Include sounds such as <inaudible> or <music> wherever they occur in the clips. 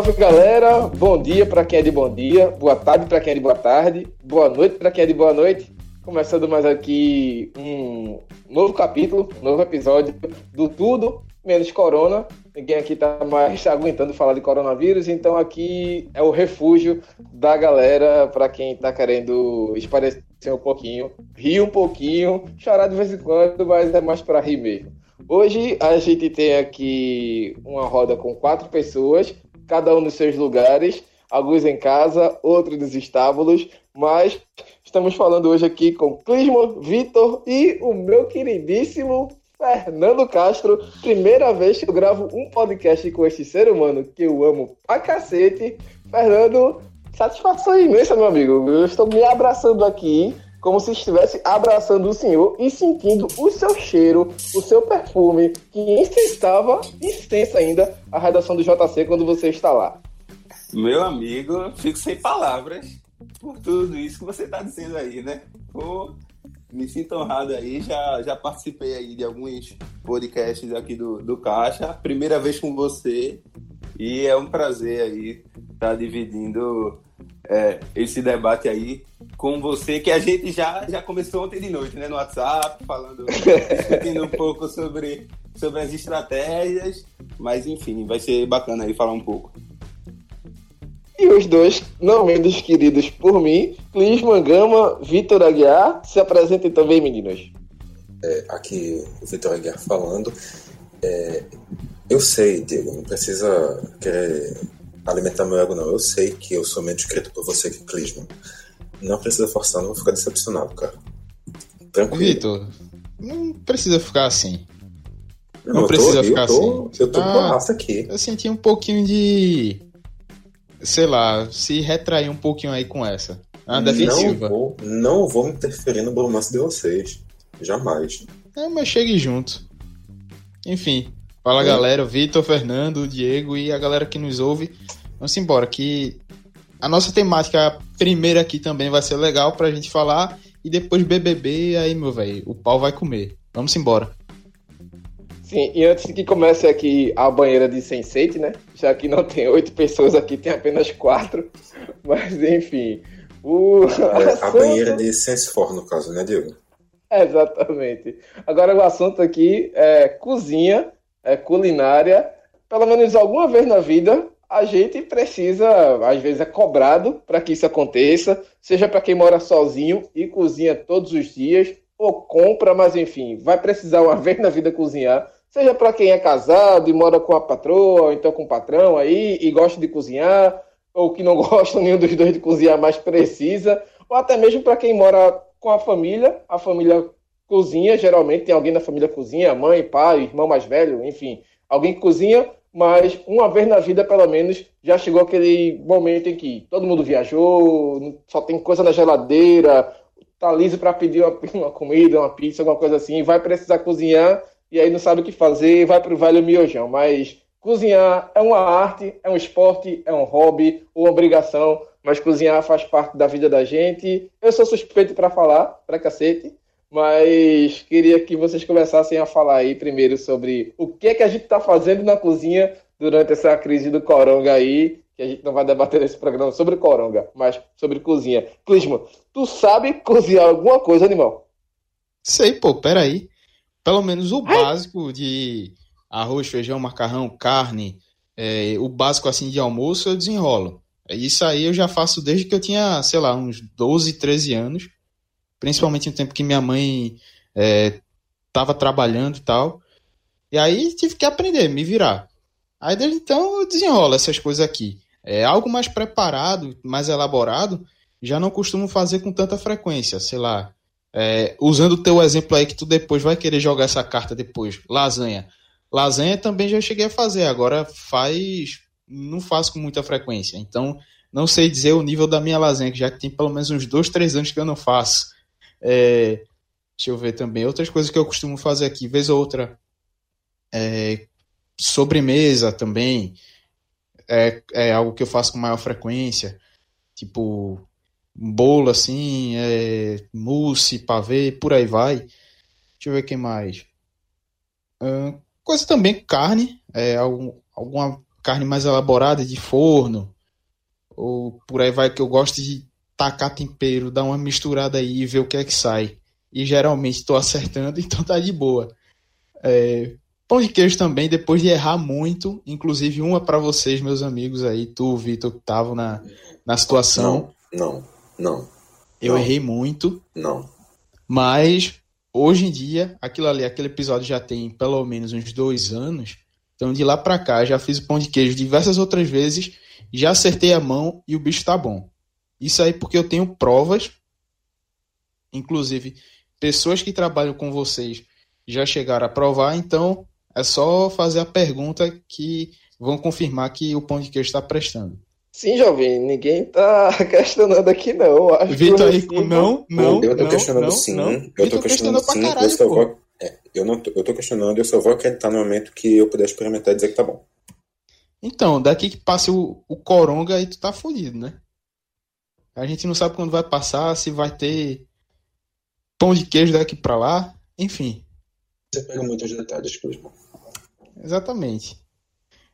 Salve galera, bom dia para quem é de bom dia, boa tarde para quem é de boa tarde, boa noite para quem é de boa noite. Começando mais aqui um novo capítulo, novo episódio do Tudo Menos Corona. Ninguém aqui tá mais aguentando falar de coronavírus, então aqui é o refúgio da galera para quem tá querendo esparecer um pouquinho, rir um pouquinho, chorar de vez em quando, mas é mais para rir mesmo. Hoje a gente tem aqui uma roda com quatro pessoas, cada um nos seus lugares, alguns em casa, outros nos estábulos, mas estamos falando hoje aqui com Clismo, Vitor e o meu queridíssimo Fernando Castro. Primeira vez que eu gravo um podcast com este ser humano que eu amo pra cacete. Fernando, satisfação imensa, meu amigo. Eu estou me abraçando aqui como se estivesse abraçando o senhor e sentindo o seu cheiro, o seu perfume, que incitava, extensa ainda, a redação do JC quando você está lá. Meu amigo, fico sem palavras por tudo isso que você está dizendo aí, né? Pô, me sinto honrado aí, já, já participei aí de alguns podcasts aqui do, do Caixa, primeira vez com você, e é um prazer aí estar tá dividindo é, esse debate aí com você, que a gente já, já começou ontem de noite, né, no WhatsApp, falando, discutindo um pouco sobre, sobre as estratégias, mas enfim, vai ser bacana aí falar um pouco. E os dois, não menos queridos por mim, Clis Mangama, Vitor Aguiar, se apresentem também, meninos. É, aqui o Vitor Aguiar falando. É, eu sei, Diego, não precisa querer alimentar meu ego, não. Eu sei que eu sou menos escrito por você que Clisman. Não precisa forçar, não vou ficar decepcionado, cara. Tranquilo. Vitor, não precisa ficar assim. Não, não precisa tô, ficar eu tô, assim. Eu tô ah, com a raça aqui. Eu senti um pouquinho de. Sei lá, se retrair um pouquinho aí com essa. A defensiva. Não vou, não vou interferir no romance de vocês. Jamais. É, mas chegue junto. Enfim, fala galera, Vitor, Fernando, Diego e a galera que nos ouve. Vamos embora, que a nossa temática primeira aqui também vai ser legal pra gente falar. E depois BBB, aí, meu velho, o pau vai comer. Vamos embora. Sim, e antes que comece aqui a banheira de Sense8, né? Já que não tem oito pessoas aqui, tem apenas quatro. <laughs> Mas, enfim. O... É, a banheira de Sense4, no caso, né, Diego? Exatamente. Agora, o assunto aqui é cozinha, é culinária. Pelo menos alguma vez na vida, a gente precisa, às vezes é cobrado para que isso aconteça, seja para quem mora sozinho e cozinha todos os dias, ou compra, mas enfim, vai precisar uma <laughs> vez na vida cozinhar, seja para quem é casado e mora com a patroa, ou então com o patrão aí, e gosta de cozinhar, ou que não <laughs> gosta nenhum dos dois de cozinhar, mas precisa, ou até mesmo para quem mora com a família, a família cozinha, geralmente tem alguém na família cozinha, mãe, pai, irmão mais velho, enfim, alguém que cozinha, mas uma vez na vida, pelo menos, já chegou aquele momento em que todo mundo viajou, só tem coisa na geladeira, tá liso para pedir uma, <laughs> uma, comida, uma pizza, alguma coisa assim, vai precisar cozinhar e aí não sabe o que fazer, vai pro velho miojão. Mas cozinhar é uma arte, é um esporte, é um hobby, uma obrigação, mas cozinhar faz parte da vida da gente. Eu sou suspeito para falar, pra cacete, mas queria que vocês começassem a falar aí primeiro sobre o que é que a gente está fazendo na cozinha durante essa crise do coronga aí, que a gente não vai debater nesse programa sobre coronga, mas sobre cozinha. Clisma, tu sabe cozinhar alguma coisa, animal? Sei, pô, peraí. Pelo menos o Ai. básico de arroz, feijão, macarrão, carne, é, o básico assim de almoço eu desenrolo. Isso aí eu já faço desde que eu tinha, sei lá, uns 12, 13 anos principalmente no tempo que minha mãe estava é, trabalhando e tal. E aí tive que aprender, me virar. Aí desde então eu desenrolo essas coisas aqui. É algo mais preparado, mais elaborado, já não costumo fazer com tanta frequência, sei lá. É, usando o teu exemplo aí que tu depois vai querer jogar essa carta depois, lasanha. Lasanha também já cheguei a fazer, agora faz não faço com muita frequência. Então, não sei dizer o nível da minha lasanha, que já tem pelo menos uns dois, três anos que eu não faço. É, deixa eu ver também. Outras coisas que eu costumo fazer aqui, vez ou outra. É, sobremesa também. É, é algo que eu faço com maior frequência. Tipo, bolo assim, é, mousse, pavê, por aí vai. Deixa eu ver quem mais. Uh, coisa também, carne. É, algum, alguma carne mais elaborada de forno, ou por aí vai que eu gosto de tacar tempero, dar uma misturada aí e ver o que é que sai. E geralmente estou acertando, <laughs> então tá de boa. É, pão de queijo também, depois de errar muito, inclusive uma para vocês, meus amigos aí, tu, Vitor, que estavam na, na situação. Não, não, não. Eu não. errei muito. Não. Mas hoje em dia, aquilo ali, aquele episódio já tem pelo menos uns dois anos. Então de lá para cá já fiz o pão de queijo diversas outras vezes, já acertei a mão e o bicho tá bom. Isso aí porque eu tenho provas, inclusive pessoas que trabalham com vocês já chegaram a provar, então é só fazer a pergunta que vão confirmar que o pão de queijo está prestando. Sim, jovem, ninguém tá <laughs> questionando aqui, não. Acho Vitor aí, não, não. Eu tô não, questionando não, sim. Não. Eu tô Vitor questionando pra sim. caralho, eu só pô. vou. é, eu, não tô, eu tô questionando, eu só vou acreditar no momento que eu puder experimentar e dizer que tá bom. Então, daqui que passa o, o coronga aí tu tá fudido, né? A gente não sabe quando vai passar, se vai ter pão de queijo daqui pra lá, enfim, Você pega muitos detalhes, Clisman. exatamente.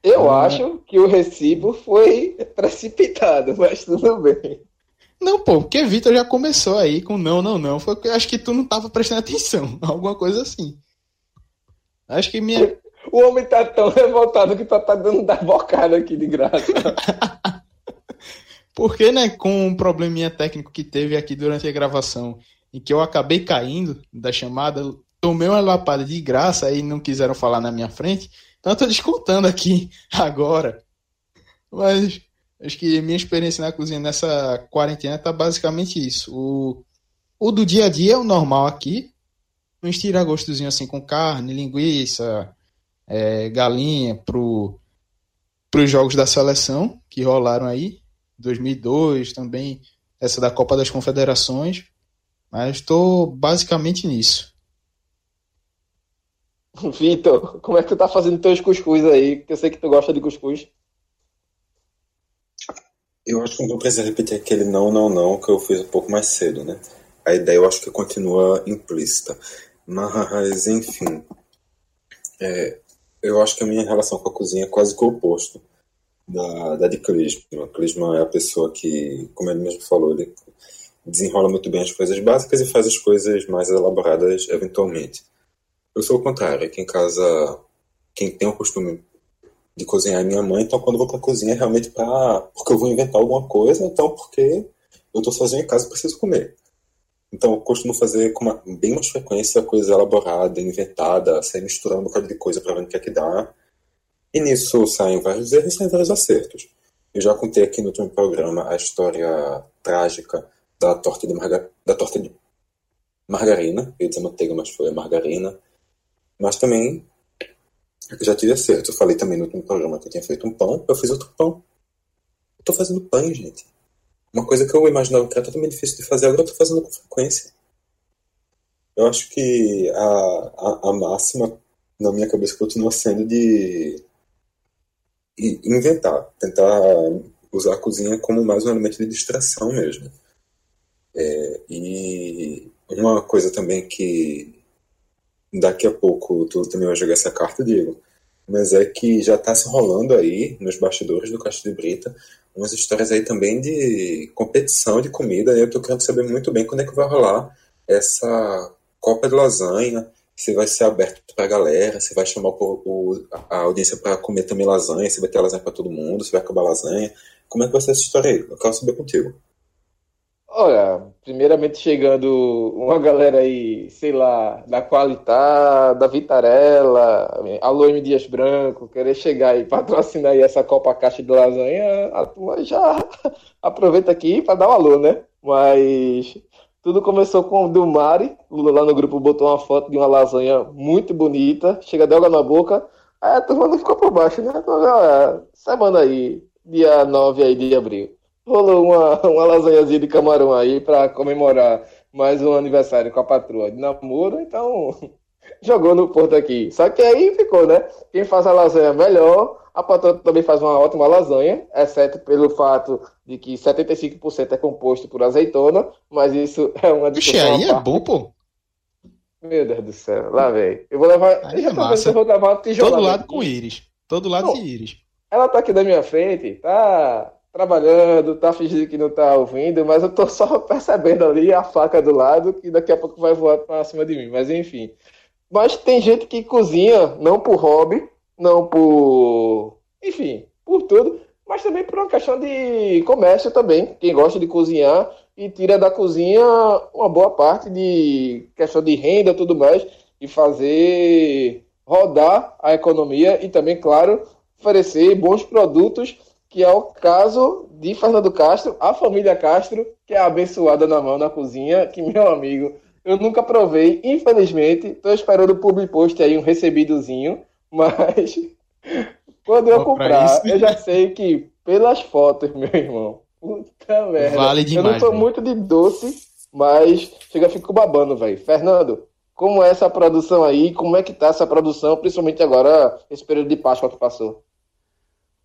Eu Ah. acho que o recibo foi precipitado, mas tudo bem. Não, pô, porque Vitor já começou aí com não, não, não. Foi porque eu acho que tu não tava prestando atenção, <laughs> alguma coisa assim. Acho que minha. O homem tá tão revoltado que tá, tá dando da bocada aqui de graça. <laughs> Porque, né, com um probleminha técnico que teve aqui durante a gravação, em que eu acabei caindo da chamada, tomei uma lapada de graça e não quiseram falar na minha frente, então eu tô descontando aqui <laughs> agora. Mas acho que minha experiência na cozinha nessa quarentena tá basicamente isso. O, o do dia a dia é o normal aqui, um estiragostozinho assim com carne, linguiça, é, galinha pro, pros jogos da seleção que rolaram aí. 2002 também, essa da Copa das Confederações. Mas estou basicamente nisso. <laughs> Vitor, como é que tu tá fazendo teus cuscuz aí? Porque eu sei que tu gosta de cuscuz. Eu acho que não vou precisar repetir aquele não, não, não que eu fiz um pouco mais cedo, né? A ideia eu acho que continua implícita. Mas, enfim. É, eu acho que a minha relação com a cozinha é quase que o oposto da, da de Clisman. Clisman é a pessoa que, como ele mesmo falou, ele desenrola muito bem as coisas básicas e faz as coisas mais elaboradas eventualmente. Eu sou o contrário, aqui em casa, quem tem o costume de cozinhar é minha mãe, então quando vou pra cozinha é realmente pra, porque eu vou inventar alguma coisa, então porque eu tô sozinho em casa preciso comer. Então eu costumo fazer com uma, bem mais frequência coisa elaborada, inventada, sair misturando um bocado de coisa pra ver o que é que dá. E nisso saem vários erros e saem vários acertos. Eu já contei aqui no último programa a história trágica da torta de, marga, da torta de margarina. Eu ia dizer manteiga, mas foi a margarina. Mas também já tive acerto. Eu falei também no último programa que eu tinha feito um pão, eu fiz outro pão. Eu tô fazendo pães, gente. Uma coisa que eu imaginava que era totalmente difícil de fazer, agora eu tô fazendo com frequência. Eu acho que a, a, a máxima na minha cabeça continua sendo de inventar, tentar usar a cozinha como mais um elemento de distração mesmo. É, e uma coisa também que daqui a pouco tu também vai jogar essa carta, Diego, mas é que já está se rolando aí nos bastidores do Caixa de Brita umas histórias aí também de competição de comida. Eu tô querendo saber muito bem quando é que vai rolar essa Copa de Lasanha, se vai ser aberto para a galera, se vai chamar o, o, a audiência para comer também lasanha, se vai ter lasanha para todo mundo, se vai acabar lasanha. Como é que vai ser essa história aí? Eu quero saber contigo. Olha, primeiramente chegando uma galera aí, sei lá, da Qualitá, da Vitarella, alô M. Dias Branco, querer chegar e <laughs> patrocinar aí essa Copa Caixa de Lasanha, a turma já <laughs> aproveita aqui para dar um alô, né? Mas tudo começou com o do Mari, Lula lá no grupo botou uma foto de uma lasanha muito bonita, chega de na boca, aí a turma não ficou por baixo, né? Então, ó, semana aí, dia 9 aí de abril rolou uma, uma lasanhazinha de camarão aí para comemorar mais um aniversário com a patroa de namoro, então <laughs> jogou no porto aqui. Só que aí ficou, né? Quem faz a lasanha melhor, a patroa também faz uma ótima lasanha, exceto pelo fato de que 75% é composto por azeitona, mas isso <laughs> é uma Vixe, discussão. aí à é bom, pô. Meu Deus do céu, lá vem. Eu vou levar. Aí eu é massa. vou levar uma Todo lado aqui. com íris. Todo lado de íris. ela tá aqui da minha frente, tá trabalhando, tá fingindo que não tá ouvindo, mas eu tô só <laughs> percebendo ali a faca do lado que daqui a pouco vai voar pra cima de mim. Mas enfim. Mas tem gente que cozinha não por hobby, não por. Enfim, por tudo, mas também por uma questão de comércio também. Quem gosta de cozinhar e tira da cozinha uma boa parte de questão de renda tudo mais, e fazer rodar a economia e também, claro, oferecer bons produtos, que é o caso de Fernando Castro, a família Castro, que é abençoada na mão na cozinha, que, meu amigo, eu nunca provei, infelizmente, estou esperando o public post aí, um recebidozinho, mas <laughs> quando eu comprar, eu já sei que pelas fotos, meu irmão, puta merda. Vale demais. Eu não sou muito de doce, mas chega, fico babando, velho. Fernando, como é essa produção aí? Como é que tá essa produção, principalmente agora, esse período de Páscoa que passou?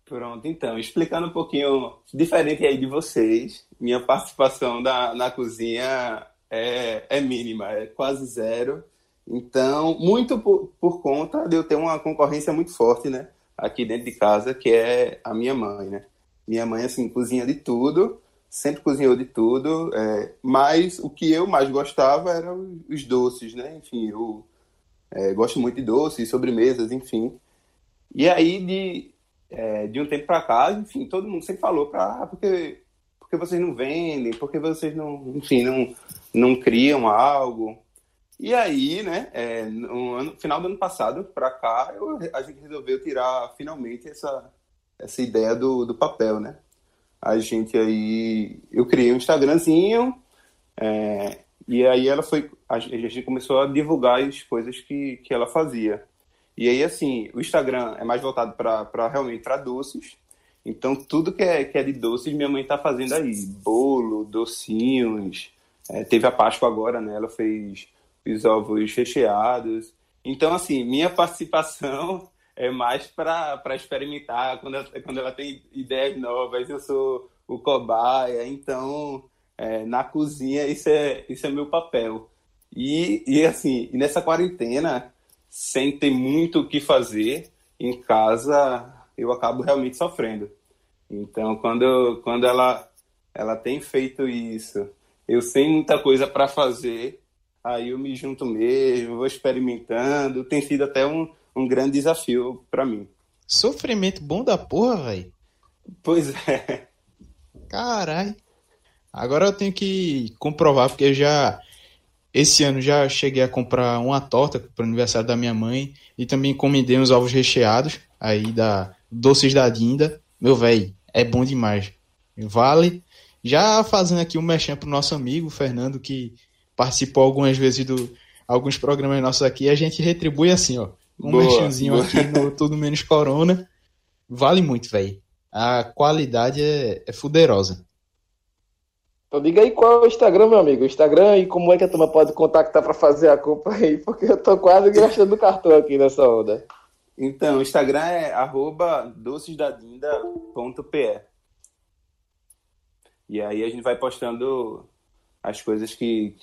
Pronto, então, explicando um pouquinho diferente aí de vocês, minha participação da, na cozinha é, é mínima, é quase zero. Então, muito por, por conta de eu ter uma concorrência muito forte, né? Aqui dentro de casa, que é a minha mãe, né? Minha mãe, assim, cozinha de tudo, sempre cozinhou de tudo, é, mas o que eu mais gostava eram os doces, né? Enfim, eu é, gosto muito de doces, sobremesas, enfim. E aí, de, é, de um tempo para cá, enfim, todo mundo sempre falou para ah, porque, porque vocês não vendem, porque vocês não, enfim, não, não criam algo. E aí, né, é, no ano, final do ano passado para cá, eu, a gente resolveu tirar finalmente essa, essa ideia do, do papel, né? A gente aí, eu criei um Instagramzinho, é, e aí ela foi, a gente começou a divulgar as coisas que, que ela fazia. E aí, assim, o Instagram é mais voltado para realmente para doces. Então, tudo que é, que é de doces, minha mãe está fazendo aí. Bolo, docinhos. É, teve a Páscoa agora, né? Ela fez os ovos recheados. Então, assim, minha participação <laughs> é mais para experimentar, quando ela, quando ela tem ideias novas, eu sou o cobaia, então é, na cozinha isso é, isso é meu papel. E, e assim, nessa quarentena, sem ter muito o que fazer em casa, eu acabo realmente sofrendo. Então, quando, quando ela, ela tem feito isso, eu sem muita coisa para fazer, aí eu me junto mesmo, vou experimentando. Tem sido até um, um grande desafio para mim. Sofrimento bom da porra, velho. Pois é. <laughs> Caralho. Agora eu tenho que comprovar, porque eu já. Esse ano já cheguei a comprar uma torta para o aniversário da minha mãe e também encomendei uns ovos recheados aí da Doces da Dinda. Meu velho, é bom demais. Vale. Já fazendo aqui um mexão pro nosso amigo Fernando, que participou algumas vezes do alguns programas nossos aqui, a gente retribui assim, ó um boa, boa. aqui no <laughs> Tudo Menos Corona. Vale muito, velho. A qualidade é, é fuderosa. Então diga aí qual é o Instagram, meu amigo. O Instagram e como é que a turma pode contactar para fazer a compra aí, <laughs> porque eu tô quase gastando cartão aqui nessa onda. Então, o Instagram é arroba docesdadinda.pe E aí a gente vai postando as coisas que,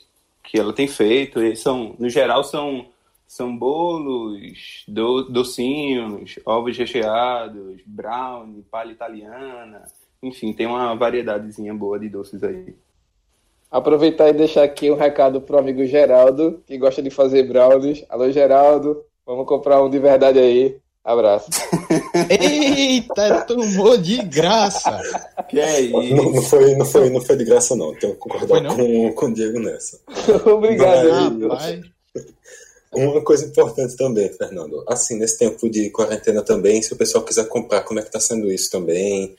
que ela tem feito. E são, no geral, são são bolos, do, docinhos, ovos recheados, brownie, palha italiana, enfim, tem uma variedadezinha boa de doces aí. Aproveitar e deixar aqui um recado pro amigo Geraldo, que gosta de fazer brownies. Alô, Geraldo, vamos comprar um de verdade aí. Abraço. Eita, tomou de graça. Que é isso? Não, não, foi, não, foi, não foi de graça, não. Tenho que concordar com, com o Diego nessa. <laughs> Obrigado, Mas... Uma coisa importante também, Fernando, assim, nesse tempo de quarentena também, se o pessoal quiser comprar, como é que está sendo isso também?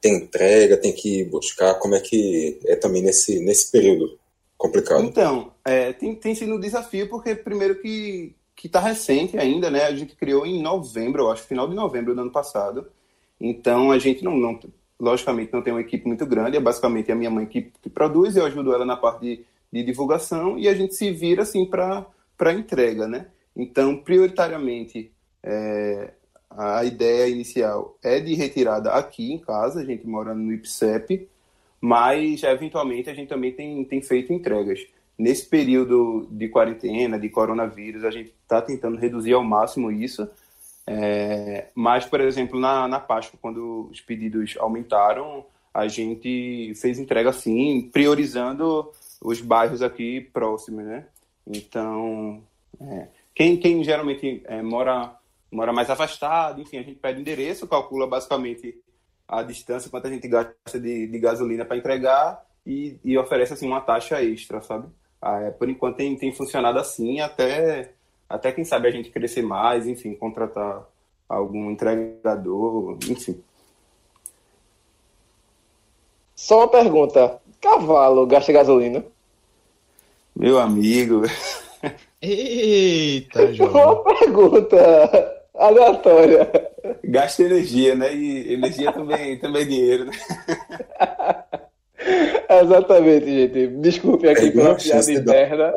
Tem entrega, tem que buscar, como é que é também nesse, nesse período complicado? Então, é, tem, tem sido um desafio, porque primeiro que que está recente ainda, né? A gente criou em novembro, eu acho, final de novembro do ano passado. Então a gente não, não logicamente não tem uma equipe muito grande, é basicamente a minha mãe que, que produz, eu ajudo ela na parte de, de divulgação e a gente se vira assim para entrega, né? Então, prioritariamente, é, a ideia inicial é de retirada aqui em casa, a gente mora no IPSEP, mas eventualmente a gente também tem, tem feito entregas. Nesse período de quarentena, de coronavírus, a gente está tentando reduzir ao máximo isso. É, mas, por exemplo, na, na Páscoa, quando os pedidos aumentaram, a gente fez entrega assim, priorizando os bairros aqui próximos, né? Então, é, quem, quem geralmente é, mora, mora mais afastado, enfim, a gente pede endereço, calcula basicamente a distância, quanto a gente gasta de, de gasolina para entregar e, e, oferece assim uma taxa extra, sabe? Ah, é, por enquanto tem, tem funcionado assim, até, até quem sabe a gente crescer mais, enfim, contratar algum entregador, enfim. Só uma pergunta: cavalo gasta gasolina? Meu amigo. Eita, <laughs> João. Uma pergunta aleatória. Gasta energia, né? E energia também, também é dinheiro, né? Exatamente, gente. Desculpe aqui pela piada interna.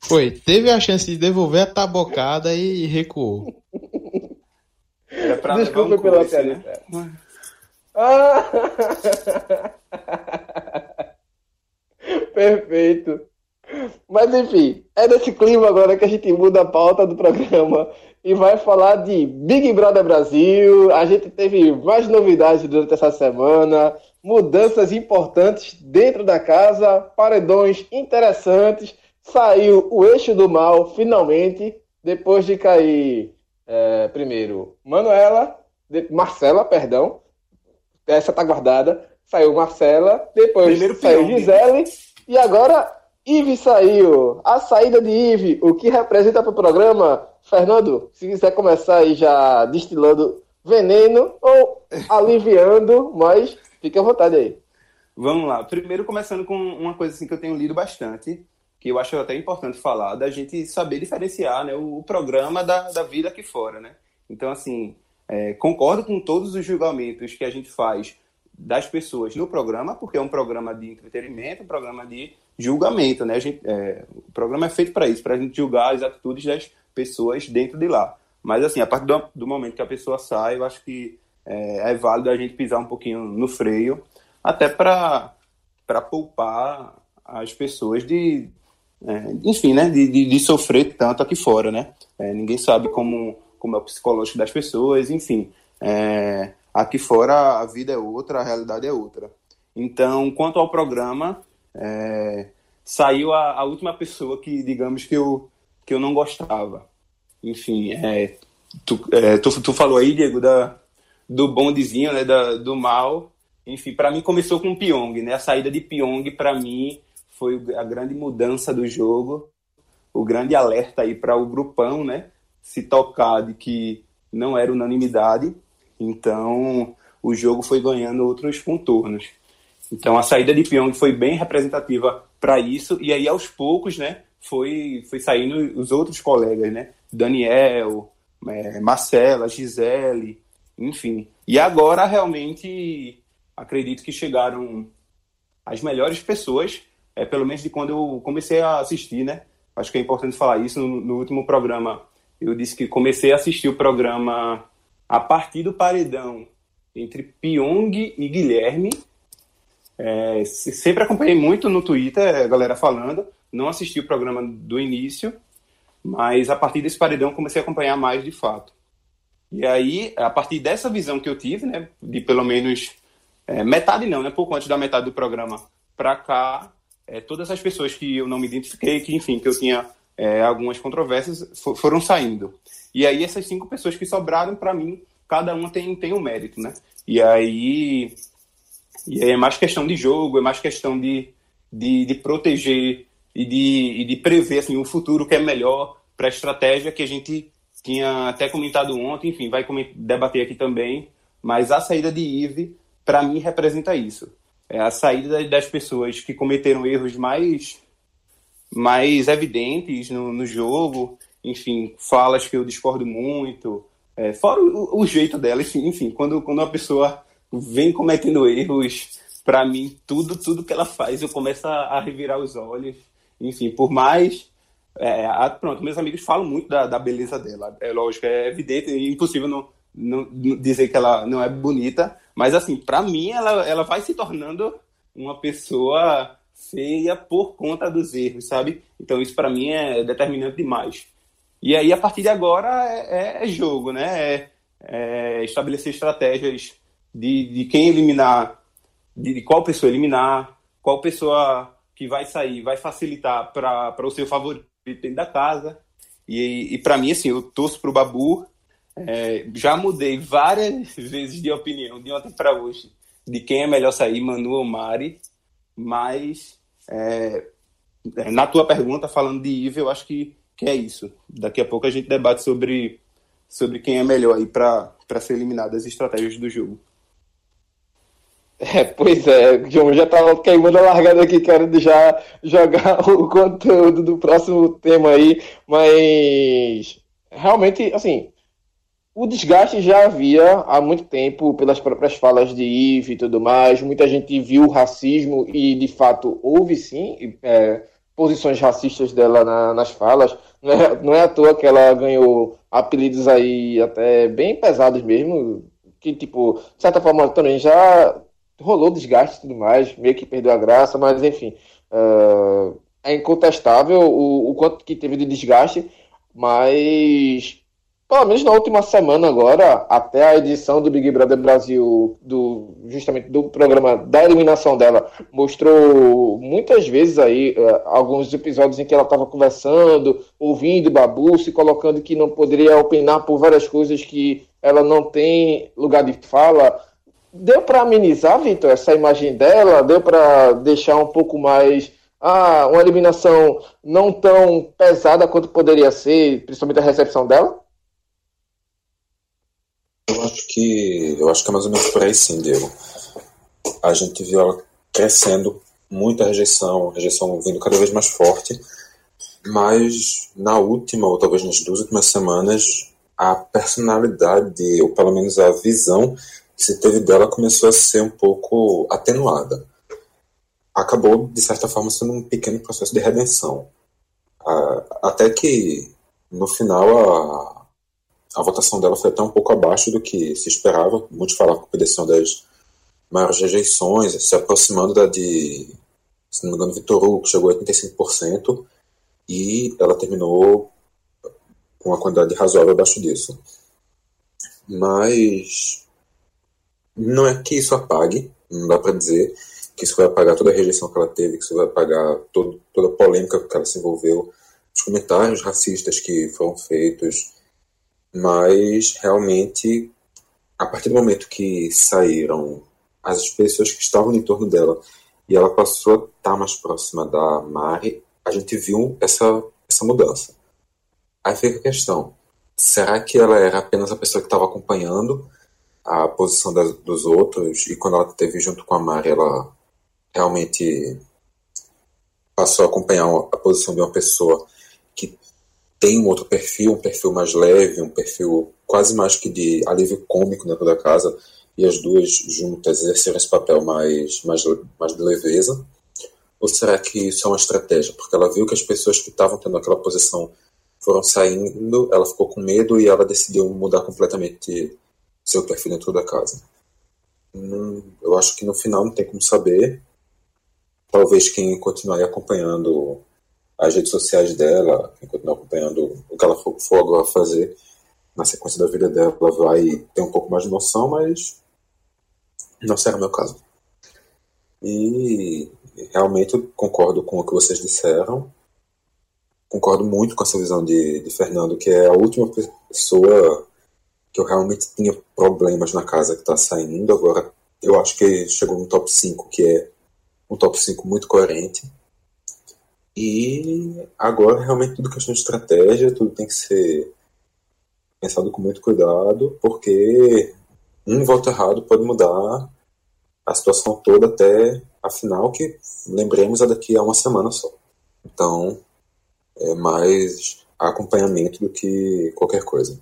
Foi, teve a chance de devolver a tabocada e recuou. Desculpe um pela piada né? interna. Ah! <laughs> Perfeito. Mas enfim, é nesse clima agora que a gente muda a pauta do programa e vai falar de Big Brother Brasil. A gente teve mais novidades durante essa semana, mudanças importantes dentro da casa, paredões interessantes. Saiu o eixo do mal finalmente, depois de cair é, primeiro Manuela, de, Marcela, perdão. Essa tá guardada. Saiu Marcela, depois primeiro saiu Gisele e agora Ive saiu. A saída de Ive, o que representa para o programa? Fernando, se quiser começar aí já destilando veneno ou aliviando, mas fique à vontade aí. Vamos lá. Primeiro começando com uma coisa assim que eu tenho lido bastante, que eu acho até importante falar, da gente saber diferenciar né, o, programa da, da vida aqui fora, né? Então, assim, é, concordo com todos os julgamentos que a gente faz das pessoas no programa, porque é um programa de entretenimento, um programa de julgamento, né? A gente, é, o programa é feito para isso, para a gente julgar as atitudes das pessoas dentro de lá. Mas assim, a partir do, do momento que a pessoa sai, eu acho que é, é válido a gente pisar um pouquinho no freio, até para poupar as pessoas de, é, enfim, né, de, de, de, sofrer tanto aqui fora, né? É, ninguém sabe como como é o psicológico das pessoas, enfim. É, aqui fora a vida é outra, a realidade é outra. Então, quanto ao programa, é, saiu a, a, última pessoa que, digamos, que eu, que eu não gostava. Enfim, é, tu, é, tu, tu, falou aí, Diego, da, do bondezinho, né, da, do mal. Enfim, para mim começou com o Pyong, né? A saída de Pyong, para mim, foi a grande mudança do jogo, o grande alerta aí para o grupão, né? Se tocar de que não era unanimidade. Então, o jogo foi ganhando outros contornos. Então a saída de Pyong foi bem representativa para isso e aí aos poucos, né, foi foi saindo os outros colegas, né, Daniel, é, Marcela, Gisele, enfim. E agora realmente acredito que chegaram as melhores pessoas, é pelo menos de quando eu comecei a assistir, né? Acho que é importante falar isso no, no último programa. Eu disse que comecei a assistir o programa a partir do paredão entre Pyong e Guilherme é, sempre acompanhei muito no Twitter a galera falando, não assisti o programa do início, mas a partir desse paredão comecei a acompanhar mais de fato. E aí, a partir dessa visão que eu tive, né, de pelo menos é, metade não, né, pouco antes da metade do programa para cá, é, todas as pessoas que eu não me identifiquei, que enfim, que eu tinha é, algumas controvérsias, for, foram saindo. E aí essas cinco pessoas que sobraram, para mim, cada uma tem, tem um mérito, né? E aí e é mais questão de jogo, é mais questão de, de, de proteger e de, e de prever assim, o futuro que é melhor para a estratégia que a gente tinha até comentado ontem, enfim, vai debater aqui também. Mas a saída de Ive, para mim, representa isso. É a saída das pessoas que cometeram erros mais, mais evidentes no, no jogo, enfim, falas que eu discordo muito, é, fora o, o, jeito dela, enfim, quando, quando uma pessoa vem cometendo erros. Para mim, tudo, tudo que ela faz, eu começo a, a revirar os olhos. Enfim, por mais. É, a, pronto, meus amigos falam muito da, da, beleza dela. É lógico, é evidente, é impossível não, não, dizer que ela não é bonita. Mas, assim, para mim, ela, ela vai se tornando uma pessoa feia por conta dos erros, sabe? Então, isso para mim é determinante demais. E aí, a partir de agora, é, é jogo, né? É, é estabelecer estratégias de, de quem eliminar, de, de, qual pessoa eliminar, qual pessoa que vai sair vai facilitar para o seu favorito dentro da casa. E, e para mim, assim, eu torço para o Babu. É, já mudei várias <laughs> vezes de opinião de ontem para hoje de quem é melhor sair, Manu ou Mari. Mas é, é na tua pergunta, falando de Ive, eu acho que, que é isso. Daqui a pouco a gente debate sobre, sobre quem é melhor aí para ser eliminado as estratégias do jogo. É, pois é, João já estava queimando a largada aqui, quero já jogar <laughs> o conteúdo do próximo tema aí, mas realmente, assim, o desgaste já havia há muito tempo pelas próprias falas de Yves e tudo mais, muita gente viu o racismo e de fato houve sim é, posições racistas dela na, nas falas, não é, não é à toa que ela ganhou apelidos aí até bem pesados mesmo, que tipo, de certa forma também já rolou desgaste e tudo mais, meio que perdeu a graça, mas enfim, uh, é incontestável o, o quanto que teve de desgaste, mas pelo menos na última semana agora, até a edição do Big Brother Brasil, do, justamente do programa da eliminação dela, mostrou muitas vezes aí uh, alguns episódios em que ela estava conversando, ouvindo Babu, se colocando que não poderia opinar por várias coisas que ela não tem lugar de fala. Deu para amenizar, Vitor, essa imagem dela? Deu para deixar um pouco mais. Ah, uma eliminação não tão pesada quanto poderia ser, principalmente a recepção dela? Eu acho que. Eu acho que é mais ou menos por aí sim, Diego. A gente viu ela crescendo, muita rejeição, rejeição vindo cada vez mais forte. Mas na última, ou talvez nas duas últimas semanas, a personalidade, ou pelo menos a visão se teve dela começou a ser um pouco atenuada. Acabou, de certa forma, sendo um pequeno processo de redenção. Até que, no final, a, a votação dela foi até um pouco abaixo do que se esperava. Muitos falavam que poderia ser uma das maiores rejeições, se aproximando da de, se não me engano, Vitor Hugo, que chegou a 85%, e ela terminou com uma quantidade razoável abaixo disso. Mas não é que isso apague, não dá para dizer que isso vai apagar toda a rejeição que ela teve, que isso vai apagar todo, toda a polêmica que ela se envolveu, os comentários racistas que foram feitos, mas realmente, a partir do momento que saíram as pessoas que estavam em torno dela e ela passou a estar mais próxima da Mari, a gente viu essa, essa mudança. Aí fica a questão: será que ela era apenas a pessoa que estava acompanhando? A posição das, dos outros e quando ela teve junto com a Mari, ela realmente passou a acompanhar a posição de uma pessoa que tem um outro perfil, um perfil mais leve, um perfil quase mais que de alívio cômico dentro da casa, e as duas juntas exerceram esse papel mais, mais, mais de leveza? Ou será que isso é uma estratégia? Porque ela viu que as pessoas que estavam tendo aquela posição foram saindo, ela ficou com medo e ela decidiu mudar completamente seu perfil dentro da casa. Hum, eu acho que no final não tem como saber. Talvez quem continuar acompanhando as redes sociais dela, quem continuar acompanhando o que ela for, for agora fazer na sequência da vida dela, vai ter um pouco mais de noção, mas não será meu caso. E realmente eu concordo com o que vocês disseram. Concordo muito com essa visão de, de Fernando, que é a última pessoa que eu realmente tinha problemas na casa que está saindo. Agora eu acho que chegou no top 5, que é um top 5 muito coerente. E agora realmente tudo questão de estratégia, tudo tem que ser pensado com muito cuidado, porque um voto errado pode mudar a situação toda até a final, que lembremos é daqui a uma semana só. Então, é mais acompanhamento do que qualquer coisa.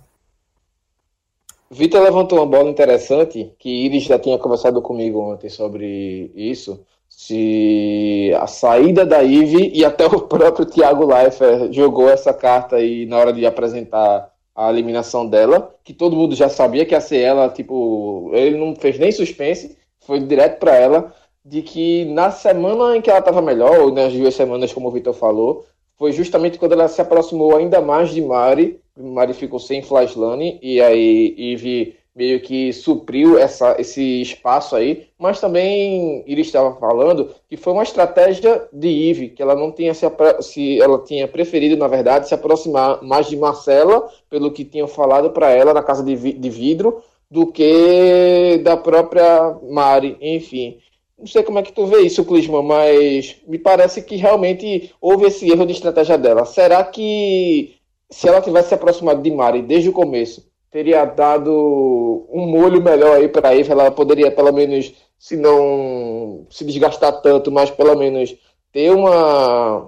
Vitor levantou uma bola interessante, que Iris já tinha conversado comigo ontem sobre isso, se a saída da Ive e até o próprio Thiago Leifert jogou essa carta aí na hora de apresentar a eliminação dela, que todo mundo já sabia que ia ser ela, tipo, ele não fez nem suspense, foi direto para ela, de que na semana em que ela estava melhor, ou nas duas semanas, como o Vitor falou, foi justamente quando ela se aproximou ainda mais de Mari. Mari ficou sem Flashlane e aí Eve meio que supriu essa, esse espaço aí, mas também ele estava falando que foi uma estratégia de Eve, que ela não tinha se, se ela tinha preferido, na verdade, se aproximar mais de Marcela, pelo que tinham falado para ela na casa de, de vidro, do que da própria Mari, enfim. Não sei como é que tu vê isso, Clisman, mas me parece que realmente houve esse erro de estratégia dela. Será que se ela tivesse se aproximado de Mari desde o começo, teria dado um molho melhor aí para Eve, ela poderia pelo menos, se não se desgastar tanto, mas pelo menos ter uma,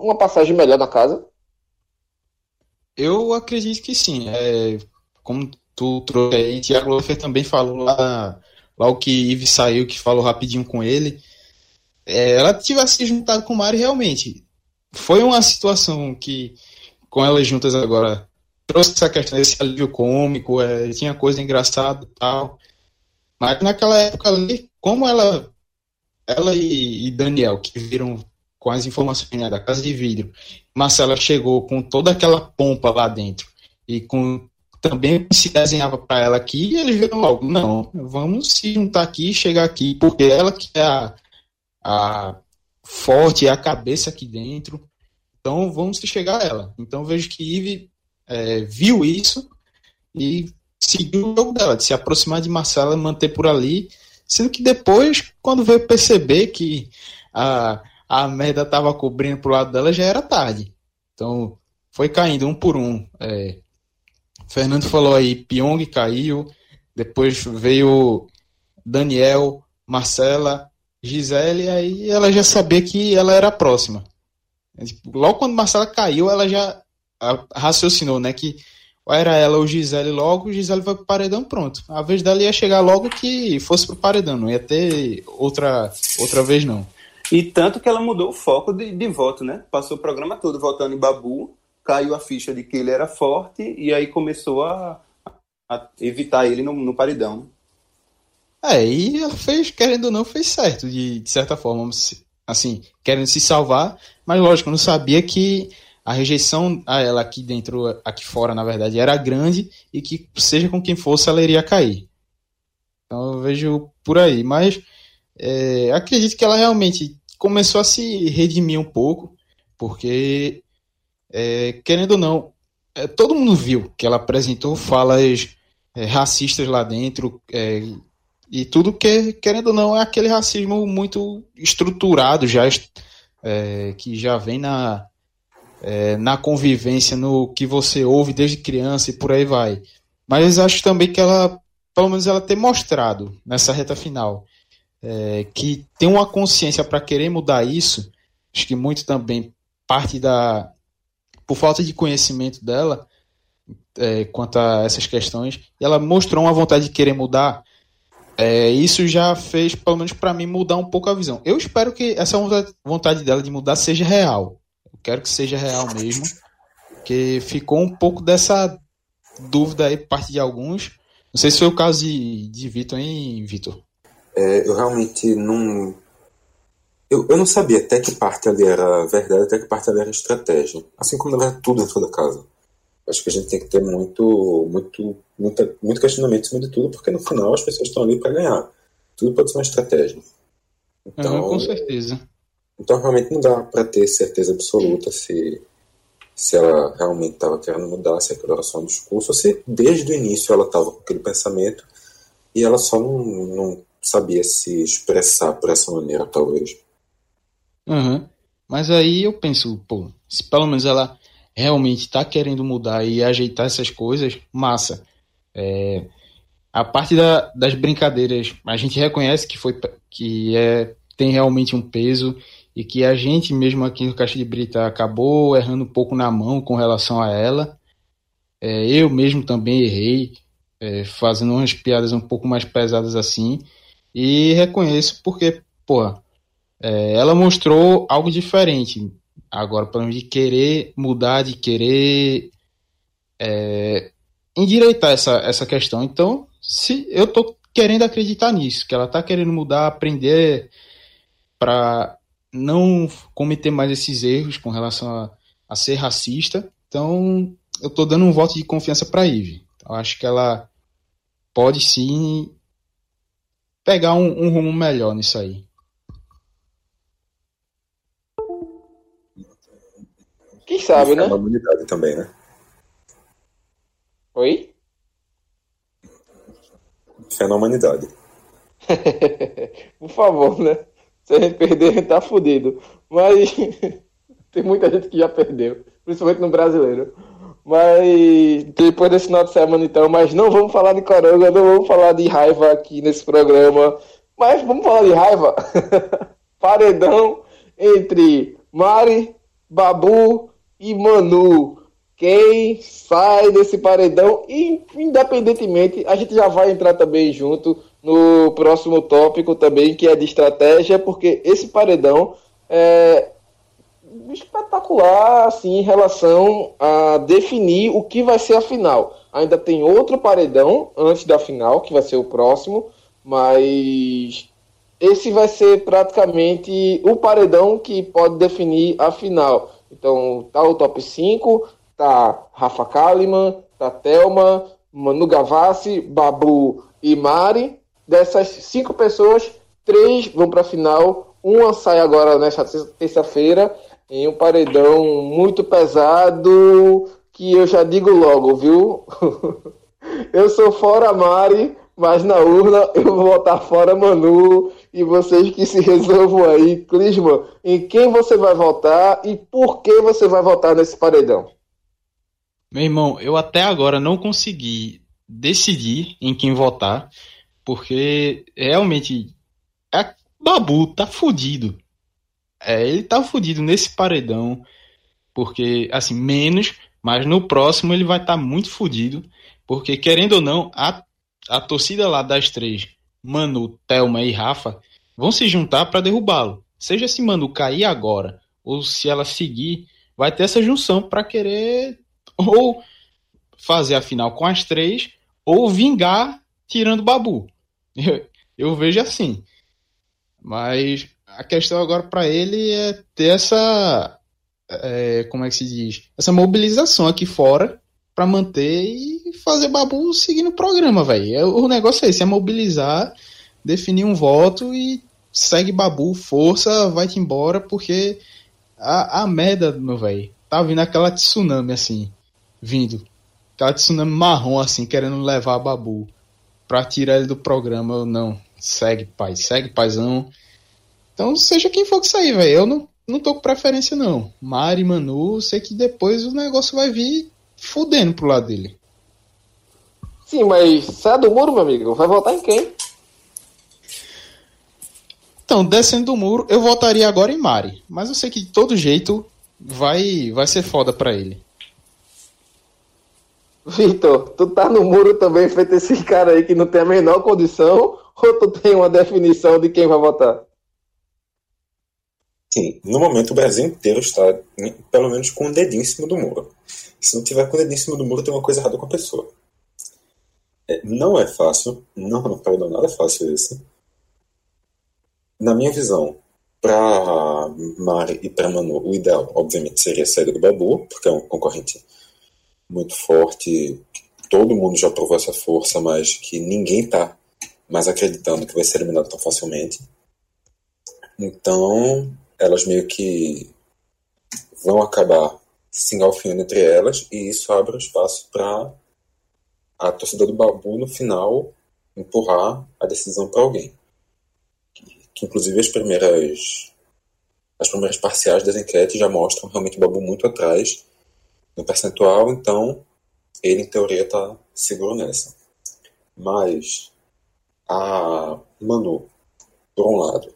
uma passagem melhor na casa? Eu acredito que sim. É, como tu trouxe aí, Tiago Lofer também falou lá, lá o que Eve saiu, que falou rapidinho com ele. É, ela tivesse juntado com o Mari realmente. Foi uma situação que, com elas juntas agora, trouxe essa questão desse alívio cômico, é, tinha coisa engraçada e tal. Mas naquela época ali, como ela, ela e, e Daniel, que viram com as informações né, da casa de vidro, Marcela chegou com toda aquela pompa lá dentro e com também se desenhava para ela aqui, e eles viram logo, não, vamos se juntar aqui, chegar aqui, porque ela que é a, a forte, é a cabeça aqui dentro, então vamos chegar a ela. Então vejo que Eve é, viu isso e seguiu o jogo dela, de se aproximar de Marcela, manter por ali, sendo que depois, quando veio perceber que a, a merda estava cobrindo pro lado dela, já era tarde. Então, foi caindo um por um. É, Fernando falou aí, Pyong caiu, depois veio Daniel, Marcela, Gisele, aí ela já sabia que ela era a próxima. Tipo, logo quando Marcela caiu, ela já raciocinou, né? Que era ela ou Gisele logo, Gisele vai pro paredão, pronto. A vez dela ia chegar logo que fosse pro paredão, não ia ter outra, outra vez, não. E tanto que ela mudou o foco de, de voto, né? Passou o programa todo votando em Babu, caiu a ficha de que ele era forte e aí começou a, a evitar ele no, no paredão. É, e ela fez, querendo ou não, fez certo, de, de certa forma, assim, querendo se salvar, mas lógico, não sabia que a rejeição a ela aqui dentro, aqui fora, na verdade, era grande e que seja com quem fosse, ela iria cair. Então eu vejo por aí, mas é, acredito que ela realmente começou a se redimir um pouco, porque, é, querendo ou não, é, todo mundo viu que ela apresentou falas é, racistas lá dentro, é, e tudo que, querendo ou não, é aquele racismo muito estruturado já, é, que já vem na, é, na convivência, no que você ouve desde criança e por aí vai. Mas acho também que ela, pelo menos ela ter mostrado nessa reta final, é, que tem uma consciência para querer mudar isso, acho que muito também parte da. por falta de conhecimento dela é, quanto a essas questões, e ela mostrou uma vontade de querer mudar. É, isso já fez, pelo menos para mim, mudar um pouco a visão. Eu espero que essa vontade dela de mudar seja real quero que seja real mesmo, que ficou um pouco dessa dúvida aí por parte de alguns. Não sei se foi o caso de, de Vitor, hein, Vitor? É, eu realmente não. Eu, eu não sabia até que parte ali era verdade, até que parte ali era estratégia. Assim como na tudo dentro da casa. Acho que a gente tem que ter muito, muito, muita, muito questionamento em cima de tudo, porque no final as pessoas estão ali para ganhar. Tudo pode ser uma estratégia. Então, uhum, com certeza. Então realmente não dá para ter certeza absoluta se, se ela realmente estava querendo mudar, se aquilo era só um discurso, ou se desde o início ela estava com aquele pensamento e ela só não, não sabia se expressar por essa maneira, talvez. Uhum. Mas aí eu penso, pô, se pelo menos ela realmente está querendo mudar e ajeitar essas coisas, massa. É, a parte da, das brincadeiras, a gente reconhece que foi que é, tem realmente um peso e que a gente mesmo aqui no Caixa de Brita acabou errando um pouco na mão com relação a ela. É, eu mesmo também errei, é, fazendo umas piadas um pouco mais pesadas assim, e reconheço porque, porra, é, ela mostrou algo diferente. Agora, para de querer mudar, de querer é, endireitar essa, essa questão. Então, se eu tô querendo acreditar nisso, que ela tá querendo mudar, aprender para não cometer mais esses erros com relação a a ser racista. Então, eu tô dando um voto de confiança para Ive. Eu acho que ela pode sim pegar um, um rumo melhor nisso aí. Quem sabe, né? É uma humanidade também, né? Oi? Fé na humanidade. <laughs> Por favor, né? Se a gente perder, a gente tá fudido. Mas <laughs> tem muita gente que já perdeu, principalmente no brasileiro. Mas depois desse final de semana, então, mas não vamos falar de coronga, não vamos falar de raiva aqui nesse programa. Mas vamos falar de raiva. <laughs> Paredão entre Mari, Babu e Manu. Quem sai desse paredão, independentemente, a gente já vai entrar também junto no próximo tópico também, que é de estratégia, porque esse paredão é espetacular assim, em relação a definir o que vai ser a final. Ainda tem outro paredão antes da final, que vai ser o próximo, mas esse vai ser praticamente o paredão que pode definir a final. Então, tá o top 5, tá Rafa Kalimann, tá Thelma, Manu Gavassi, Babu e Mari. Dessas cinco pessoas, três vão para a final. Uma sai agora nesta terça-feira em um paredão muito pesado que eu já digo logo, viu? <laughs> eu sou fora Mari, mas na urna eu vou votar fora Manu e vocês que se resolvam aí, Clisman, em quem você vai votar e por que você vai votar nesse paredão? Meu irmão, eu até agora não consegui decidir em quem votar, porque realmente a Babu tá fudido. É, ele tá fudido nesse paredão, porque, assim, menos, mas no próximo ele vai estar tá muito fudido, porque, querendo ou não, a, a torcida lá das três, Manu, Thelma e Rafa, vão se juntar para derrubá-lo. Seja se Manu cair agora, ou se ela seguir, vai ter essa junção para querer ou fazer a final com as três, ou vingar tirando Babu. Eu, eu vejo assim. Mas a questão agora para ele é ter essa. É, como é que se diz? Essa mobilização aqui fora para manter e fazer Babu seguir no programa, velho. É, o negócio é esse: é mobilizar, definir um voto e segue Babu, força, vai-te embora, porque a, a merda, meu velho, tá vindo aquela tsunami assim, vindo. Aquela tsunami marrom assim, querendo levar Babu pra tirar ele do programa. Eu não. Segue, pai, segue, paizão. Então, seja quem for que sair, velho. Eu não, não tô com preferência, não. Mari, Manu, sei que depois o negócio vai vir fudendo pro lado dele. Sim, mas sai do muro, meu amigo. Vai votar em quem? Então, descendo do muro, eu votaria agora em Mari. Mas eu sei que de todo jeito vai, vai ser foda pra ele. Vitor, tu tá no muro também feito esse cara aí que não tem a menor condição? Ou tu tem uma definição de quem vai votar? Sim, no momento o Brasil inteiro está, pelo menos, com o um dedinho em cima do muro. Se não tiver com o dedinho em cima do muro, tem uma coisa errada com a pessoa. É, não é fácil, não, não perdão, nada é fácil isso. Na minha visão, para Mari e para Manu, o ideal, obviamente, seria a saída do Babu, porque é um concorrente muito forte. Todo mundo já provou essa força, mas que ninguém está mais acreditando que vai ser eliminado tão facilmente. Então, elas meio que vão acabar se engalfinhando entre elas e isso abre um espaço para a torcida do Babu no final empurrar a decisão para alguém. Que, inclusive as primeiras as primeiras parciais das enquetes já mostram realmente o Babu muito atrás no percentual, então ele em teoria está seguro nessa. Mas a Manu, por um lado,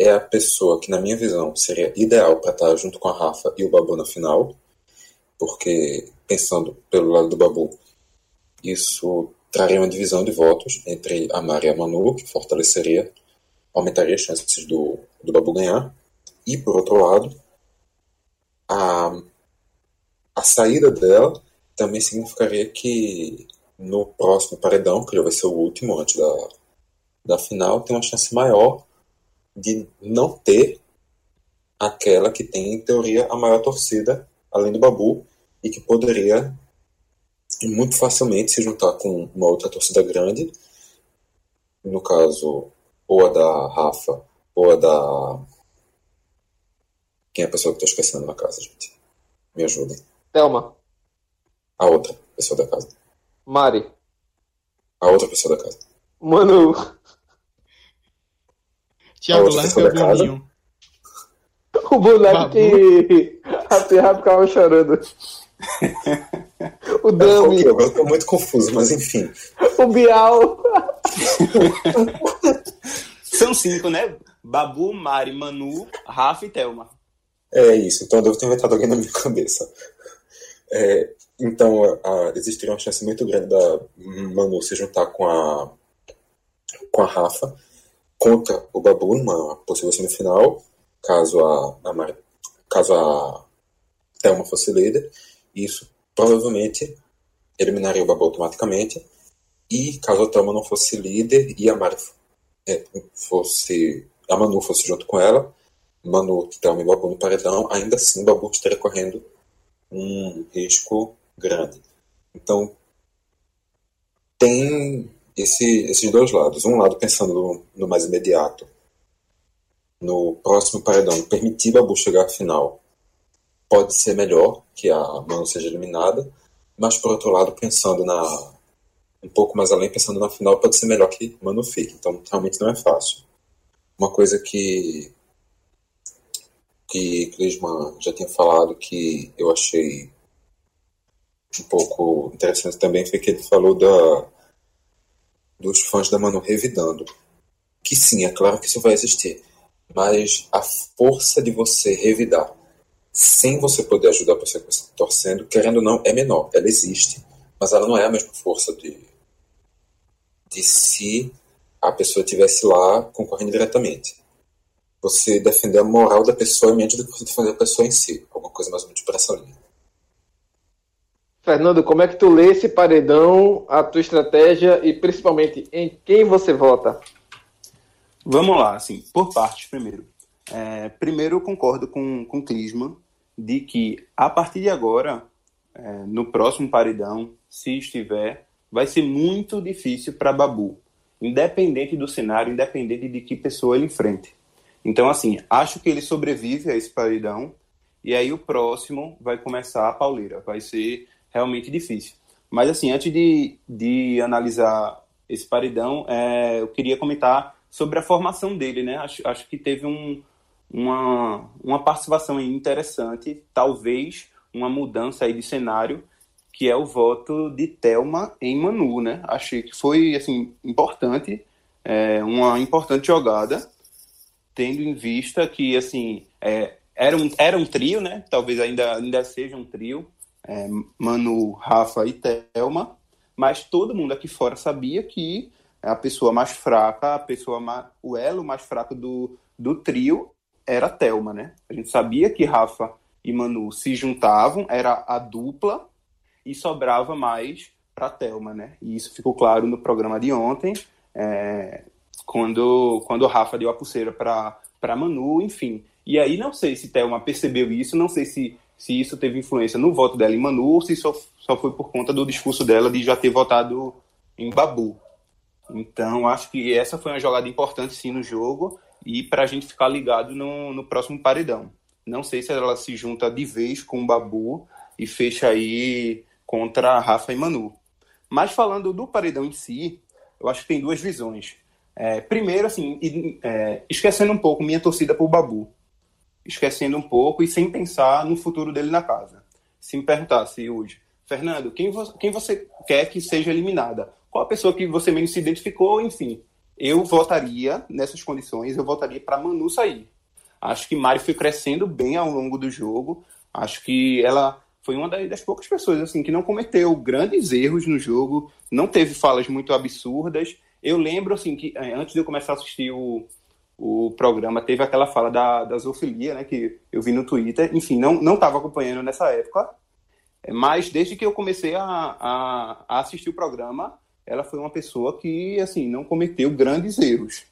é a pessoa que, na minha visão, seria ideal para estar junto com a Rafa e o Babu na final, porque, pensando pelo lado do Babu, isso traria uma divisão de votos entre a Mari e a Manu, que fortaleceria, aumentaria as chances do, do Babu ganhar. E, por outro lado, a, a saída dela também significaria que no próximo paredão, que já vai ser o último antes da, da final, tem uma chance maior de não ter aquela que tem, em teoria, a maior torcida além do Babu, e que poderia muito facilmente se juntar com uma outra torcida grande, no caso, ou a da Rafa, ou a da. Quem é a pessoa que estou esquecendo na casa, gente? Me ajudem. Thelma. A outra pessoa da casa. Mari. A outra pessoa da casa. Manu. Tiago larga o Bruninho. O boneco Babu. que a Terra ficava chorando. o Dami. Eu estou muito confuso, mas enfim. O Bial. São cinco, né? Babu, Mari, Manu, Rafa e Thelma. É isso, então eu devo ter inventado alguém na minha cabeça. É, então, a, existiria uma chance muito grande da Manu se juntar com a, com a Rafa contra o Babu numa possível semifinal, caso a, a, caso a Thelma fosse líder. Isso provavelmente eliminaria o Babu automaticamente. E caso a Thelma não fosse líder e a Mari é, fosse. a Manu fosse junto com ela, Manu, Thelma e Babu no paredão, ainda assim o Babu estaria correndo um risco grande. Então, tem esse, esses dois lados. Um lado pensando no, no, mais imediato, no próximo paredão, permitir Babu chegar à final pode ser melhor que a Manu seja eliminada, mas por outro lado, pensando na um pouco mais além, pensando na final, pode ser melhor que Manu fique. Então, realmente não é fácil. Uma coisa que que Clisman já tinha falado que eu achei um pouco interessante também foi que ele falou da, dos fãs da Manu revidando. Que sim, é claro que isso vai existir. Mas a força de você revidar sem você poder ajudar a pessoa que você está torcendo, querendo ou não, é menor. Ela existe, mas ela não é a mesma força de, de se a pessoa estivesse lá concorrendo diretamente. Você defender a moral da pessoa em menos do que você defender a pessoa em si. Alguma coisa mais ou menos por essa linha. Fernando, como é que tu lê esse paredão, a tua estratégia e principalmente em quem você vota? Vamos lá, assim, por partes primeiro. É, primeiro, eu concordo com, com o Clisman de que a partir de agora, é, no próximo paredão, se estiver, vai ser muito difícil para Babu, independente do cenário, independente de que pessoa ele enfrente. Então, assim, acho que ele sobrevive a esse paredão, e aí o próximo vai começar a pauleira, vai ser realmente difícil. Mas, assim, antes de, de analisar esse paredão, é, eu queria comentar sobre a formação dele, né? Acho, acho que teve um, uma, uma participação interessante, talvez uma mudança aí de cenário, que é o voto de Telma em Manu, né? Achei que foi, assim, importante, é, uma importante jogada, tendo em vista que, assim, é, era, um, era um trio, né? Talvez ainda, ainda seja um trio, é, Manu, Rafa e Thelma, mas todo mundo aqui fora sabia que a pessoa mais fraca, a pessoa mais, o elo mais fraco do, do trio era Thelma, né? A gente sabia que Rafa e Manu se juntavam, era a dupla e sobrava mais para Thelma, né? E isso ficou claro no programa de ontem, é, quando quando Rafa deu a pulseira para Manu, enfim. E aí não sei se Thelma percebeu isso, não sei se se isso teve influência no voto dela em Manu ou se só, só foi por conta do discurso dela de já ter votado em Babu. Então, acho que essa foi uma jogada importante sim no jogo e para a gente ficar ligado no, no próximo paredão. Não sei se ela se junta de vez com o Babu e fecha aí contra a Rafa e Manu. Mas falando do paredão em si, eu acho que tem duas visões. É, primeiro, assim, é, esquecendo um pouco minha torcida por Babu esquecendo um pouco e sem pensar no futuro dele na casa. Se me perguntasse hoje, Fernando, quem, vo quem você quer que seja eliminada? Qual a pessoa que você menos se identificou? Enfim, eu votaria, nessas condições, eu votaria para Manu sair. Acho que Mari foi crescendo bem ao longo do jogo. Acho que ela foi uma das poucas pessoas assim que não cometeu grandes erros no jogo, não teve falas muito absurdas. Eu lembro assim que eh, antes de eu começar a assistir o, o programa teve aquela fala da, da zoofilia, né, que eu vi no Twitter. Enfim, não estava acompanhando nessa época, mas desde que eu comecei a, a, a, assistir o programa, ela foi uma pessoa que assim não cometeu grandes erros.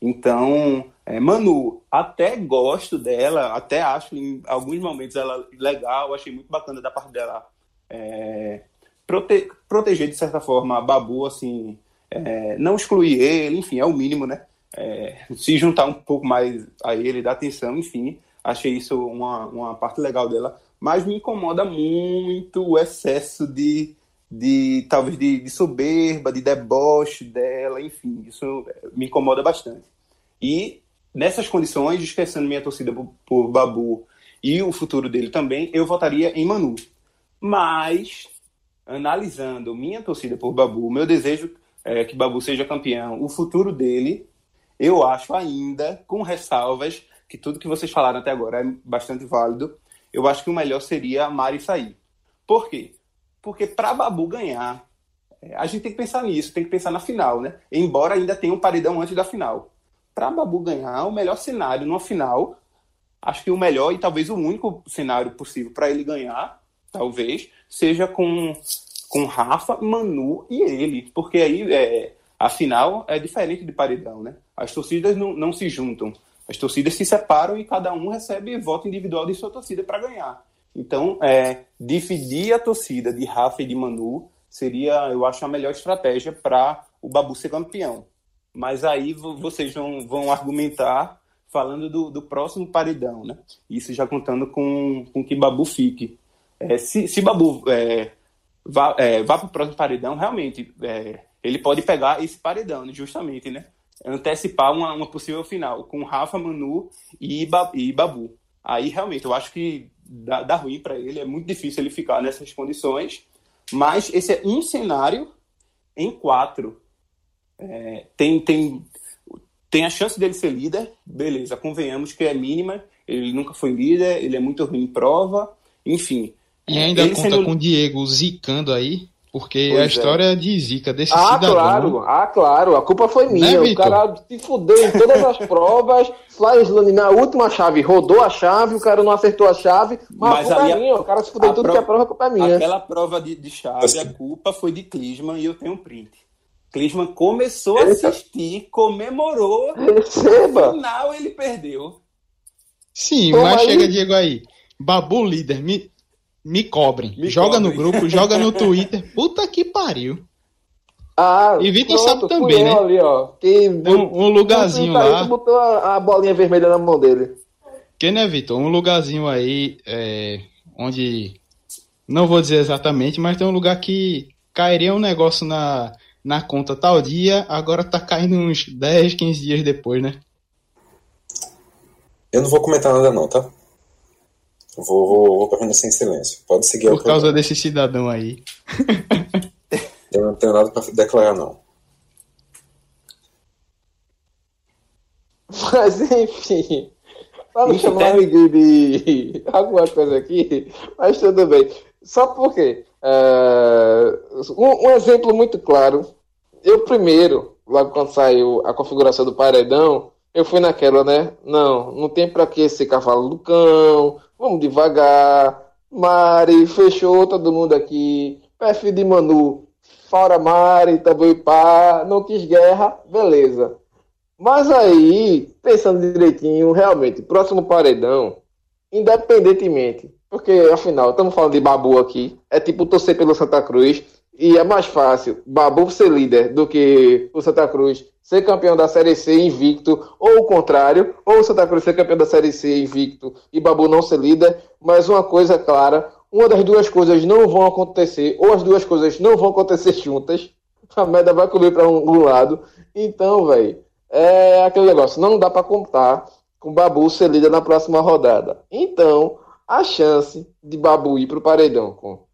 Então, é, Manu, até gosto dela, até acho em alguns momentos ela legal, achei muito bacana da parte dela é, prote proteger de certa forma Babu, assim, é, não excluir ele, enfim, é o mínimo, né? É, se juntar um pouco mais a ele, dar atenção, enfim, achei isso uma, uma parte legal dela, mas me incomoda muito o excesso de, de talvez de, de soberba, de deboche dela, enfim, isso me incomoda bastante. E nessas condições, esquecendo minha torcida por, por Babu e o futuro dele também, eu votaria em Manu. Mas, analisando minha torcida por Babu, meu desejo é que Babu seja campeão, o futuro dele, eu acho ainda, com ressalvas, que tudo que vocês falaram até agora é bastante válido, eu acho que o melhor seria a Mari sair. Por quê? Porque para Babu ganhar, é, a gente tem que pensar nisso, tem que pensar na final, né? Embora ainda tenha um paredão antes da final para Babu ganhar, o melhor cenário numa final, acho que o melhor e talvez o único cenário possível para ele ganhar, talvez, seja com, com Rafa, Manu e ele. Porque aí é, a final é diferente de paredão, né? As torcidas não, não se juntam. As torcidas se separam e cada um recebe voto individual de sua torcida para ganhar. Então, é, dividir a torcida de Rafa e de Manu seria, eu acho, a melhor estratégia para o Babu ser campeão. Mas aí vocês vão, vão argumentar falando do, do próximo paredão, né? Isso já contando com, com que Babu fique. É, se, se Babu é, vá, é, vá para o próximo paredão, realmente, é, ele pode pegar esse paredão, justamente, né? Antecipar uma, uma possível final com Rafa, Manu e, ba, e Babu. Aí, realmente, eu acho que dá, dá ruim para ele, é muito difícil ele ficar nessas condições. Mas esse é um cenário em quatro é, tem, tem, tem a chance dele ser líder, beleza, convenhamos que é mínima, ele nunca foi líder, ele é muito ruim em prova, enfim. E ainda conta sendo... com o Diego zicando aí, porque pois a é. história é. de zica desse ah, cidadão. claro, ah, claro, a culpa foi minha. Né, o cara se fudeu em todas as <laughs> provas. Fly na última chave rodou a chave, o cara não acertou a chave, mas, mas a culpa é minha. O cara se fudeu em tudo prova, que é prova, a culpa é minha. Aquela prova de, de chave, a culpa foi de Clisman e eu tenho um print. Klinsmann começou a assistir, comemorou. Receba. No final ele perdeu. Sim, Toma mas aí. chega, Diego, aí. Babu líder, me, me cobrem. Me joga cobrem. no grupo, joga no <laughs> Twitter. Puta que pariu. Ah, e Vitor sabe também, né? Ali, ó, que um, um lugarzinho lá. Aí, botou a, a, bolinha vermelha na mão dele. Que né, Vitor? Um lugarzinho aí é, onde. Não vou dizer exatamente, mas tem um lugar que cairia um negócio na, na conta tal dia, agora tá caindo uns 10, 15 dias depois, né? Eu não vou comentar nada não, tá? Vou, vou, vou permanecer em silêncio. Pode seguir Por causa desse cidadão aí. <laughs> Eu não tenho nada para declarar, não. <laughs> Mas enfim. Para não chamar ninguém de <laughs> alguma coisa aqui, mas tudo bem. Só porque Uh, um, um, exemplo muito claro. Eu primeiro, logo quando saiu a configuração do paredão, eu fui naquela, né? Não, não tem para que esse cavalo do cão. Vamos devagar. Mari, fechou todo mundo aqui. Perfil de Manu, fora Mari, pá, não quis guerra, beleza. Mas aí, pensando direitinho, realmente, próximo paredão, independentemente porque, afinal, estamos falando de Babu aqui. É tipo torcer pelo Santa Cruz. E é mais fácil Babu ser líder do que o Santa Cruz ser campeão da Série C invicto, ou o contrário, ou o Santa Cruz ser campeão da Série C invicto e Babu não ser líder. Mas uma coisa clara: uma das duas coisas não vão acontecer, ou as duas coisas não vão acontecer juntas. A merda vai comer para um, um, lado. Então, velho, é aquele negócio: não dá para contar com Babu ser líder na próxima rodada. Então a chance de Babu ir pro paredão com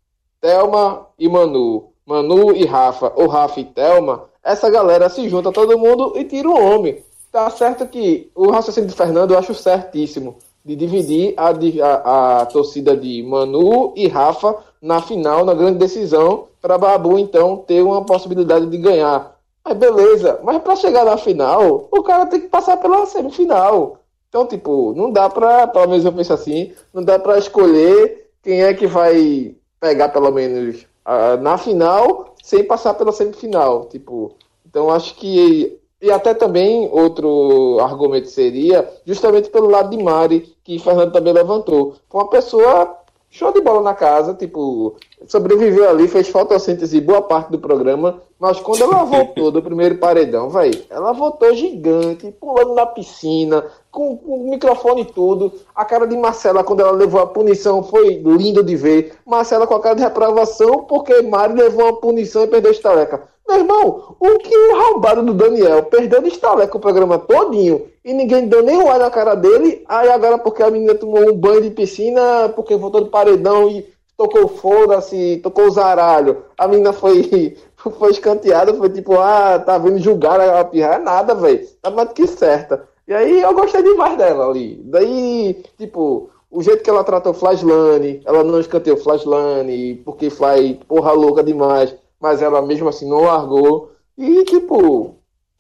Thelma e Manu, Manu e Rafa, ou Rafa e Thelma, essa galera se junta todo mundo e tira o homem. Tá certo que o raciocínio de Fernando eu acho certíssimo. De dividir a, a, a torcida de Manu e Rafa na final, na grande decisão, para Babu então ter uma possibilidade de ganhar. Mas beleza, mas para chegar na final, o cara tem que passar pela semifinal. Então, tipo, não dá pra, pelo menos eu penso assim, não dá pra escolher quem é que vai pegar, pelo menos, na final, sem passar pela semifinal. Tipo, então acho que E até também outro argumento seria justamente pelo lado de Mari, que Fernando também levantou. Foi uma pessoa show de bola na casa, tipo, sobreviveu ali, fez fotossíntese boa parte do programa, mas quando ela voltou do primeiro paredão, vai, ela voltou gigante, pulando na piscina, com, com o microfone e tudo. A cara de Marcela, quando ela levou a punição, foi lindo de ver. Marcela com a cara de reprovação, porque Mari levou uma punição e perdeu a estaleca. Meu irmão, o que o arrombado do Daniel perdeu de estaleca o programa todinho e ninguém deu nem um ar na cara dele, aí agora porque a menina tomou um banho de piscina, porque voltou do paredão e tocou foda-se, tocou o zaralho, a menina foi, <laughs> foi escanteada, foi tipo, ah, tá vindo julgar a pirra, é nada, velho, tá mais do que certa. E aí eu gostei demais dela ali. Daí, tipo, o jeito que ela tratou Flaslane, ela não escanteou Flaslane, porque faz porra louca demais mas ela mesmo assim não largou. E, tipo,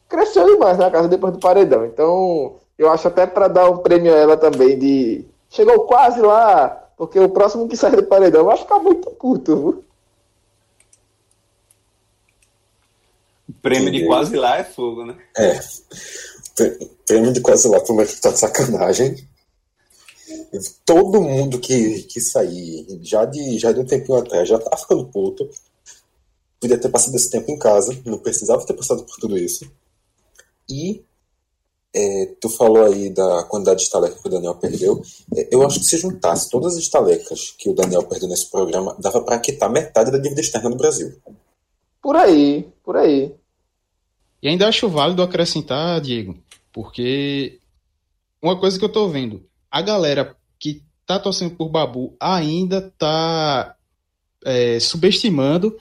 cresceu demais na casa depois do paredão. Então, eu acho até para dar um prêmio a ela também de. Chegou quase lá, porque o próximo que sai do paredão vai ficar muito puto. Viu? O prêmio de quase lá é fogo, né? É. Prêmio de quase lá, como é que tá de sacanagem. Todo mundo que, que sair já de, já de um tempinho atrás já tá ficando puto podia ter passado esse tempo em casa, não precisava ter passado por tudo isso. E é, tu falou aí da quantidade de estalecas que o Daniel perdeu. É, eu acho que se juntasse todas as estalecas que o Daniel perdeu nesse programa, dava para quitar metade da dívida externa no Brasil. Por aí, por aí. E ainda acho válido acrescentar, Diego, porque uma coisa que eu tô vendo, a galera que tá torcendo por Babu ainda tá é, subestimando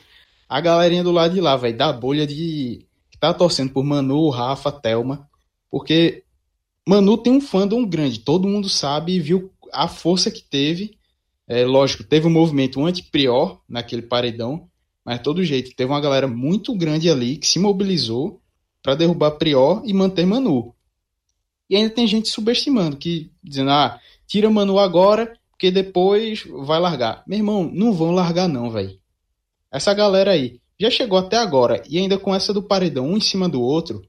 a galerinha do lado de lá, velho, da bolha de. que tá torcendo por Manu, Rafa, Thelma. Porque Manu tem um fandom grande, todo mundo sabe e viu a força que teve. É, lógico, teve um movimento anti-prior naquele paredão, mas todo jeito, teve uma galera muito grande ali que se mobilizou para derrubar Prior e manter Manu. E ainda tem gente subestimando, que dizendo, ah, tira Manu agora, porque depois vai largar. Meu irmão, não vão largar não, velho. Essa galera aí já chegou até agora e ainda com essa do paredão um em cima do outro,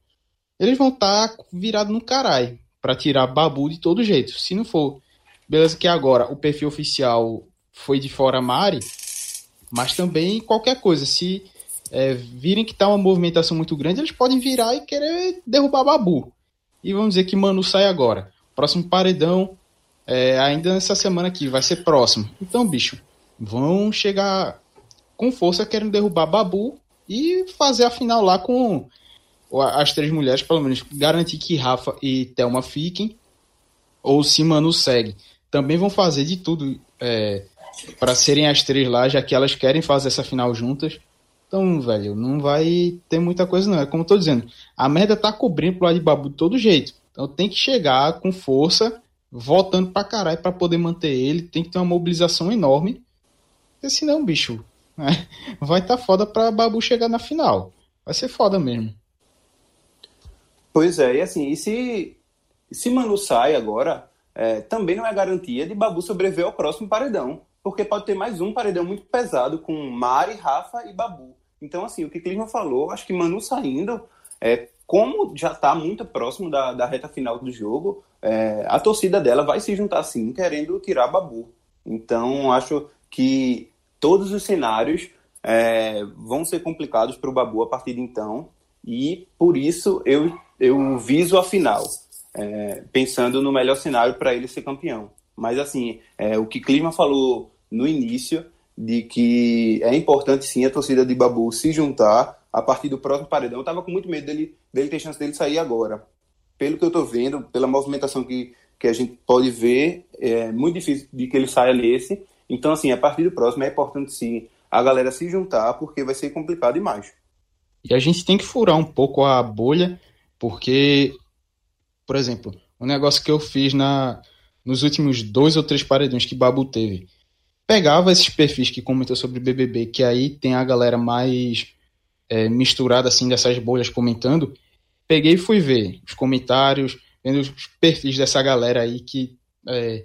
eles vão estar tá virados no caralho para tirar babu de todo jeito. Se não for, beleza que agora o perfil oficial foi de fora Mari, mas também qualquer coisa, se é, virem que tá uma movimentação muito grande, eles podem virar e querer derrubar babu. E vamos dizer que Manu sai agora. Próximo paredão, é, ainda nessa semana aqui, vai ser próximo. Então, bicho, vão chegar com força querendo derrubar Babu e fazer a final lá com as três mulheres, pelo menos garantir que Rafa e Thelma fiquem, ou se Manu segue. Também vão fazer de tudo é, para serem as três lá, já que elas querem fazer essa final juntas. Então, velho, não vai ter muita coisa, não. É como eu tô dizendo, a merda tá cobrindo pro lado de Babu de todo jeito. Então tem que chegar com força, voltando pra caralho pra poder manter ele. Tem que ter uma mobilização enorme. Porque senão, bicho, <laughs> vai estar tá foda pra Babu chegar na final. Vai ser foda mesmo. Pois é, e assim, e se, se Manu sai agora, é, também não é garantia de Babu sobreviver ao próximo paredão. Porque pode ter mais um paredão muito pesado com Mari, Rafa e Babu. Então, assim, o que Clisman falou, acho que Manu saindo, é, como já está muito próximo da, da reta final do jogo, é, a torcida dela vai se juntar sim, querendo tirar Babu. Então, acho que todos os cenários é, vão ser complicados para o Babu a partir de então, e por isso eu, eu viso a final, é, pensando no melhor cenário para ele ser campeão. Mas assim, é, o que Clima falou no início, de que é importante sim a torcida de Babu se juntar a partir do próximo paredão. Eu estava com muito medo dele, dele ter chance dele sair agora. Pelo que eu estou vendo, pela movimentação que, que a gente pode ver, é muito difícil de que ele saia nesse. Então, assim, a partir do próximo é importante sim a galera se juntar, porque vai ser complicado demais. E a gente tem que furar um pouco a bolha, porque, por exemplo, o um negócio que eu fiz na, nos últimos dois ou três paredões que Babu teve. Pegava esses perfis que comentam sobre BBB, que aí tem a galera mais é, misturada assim dessas bolhas comentando. Peguei e fui ver os comentários, vendo os perfis dessa galera aí que é,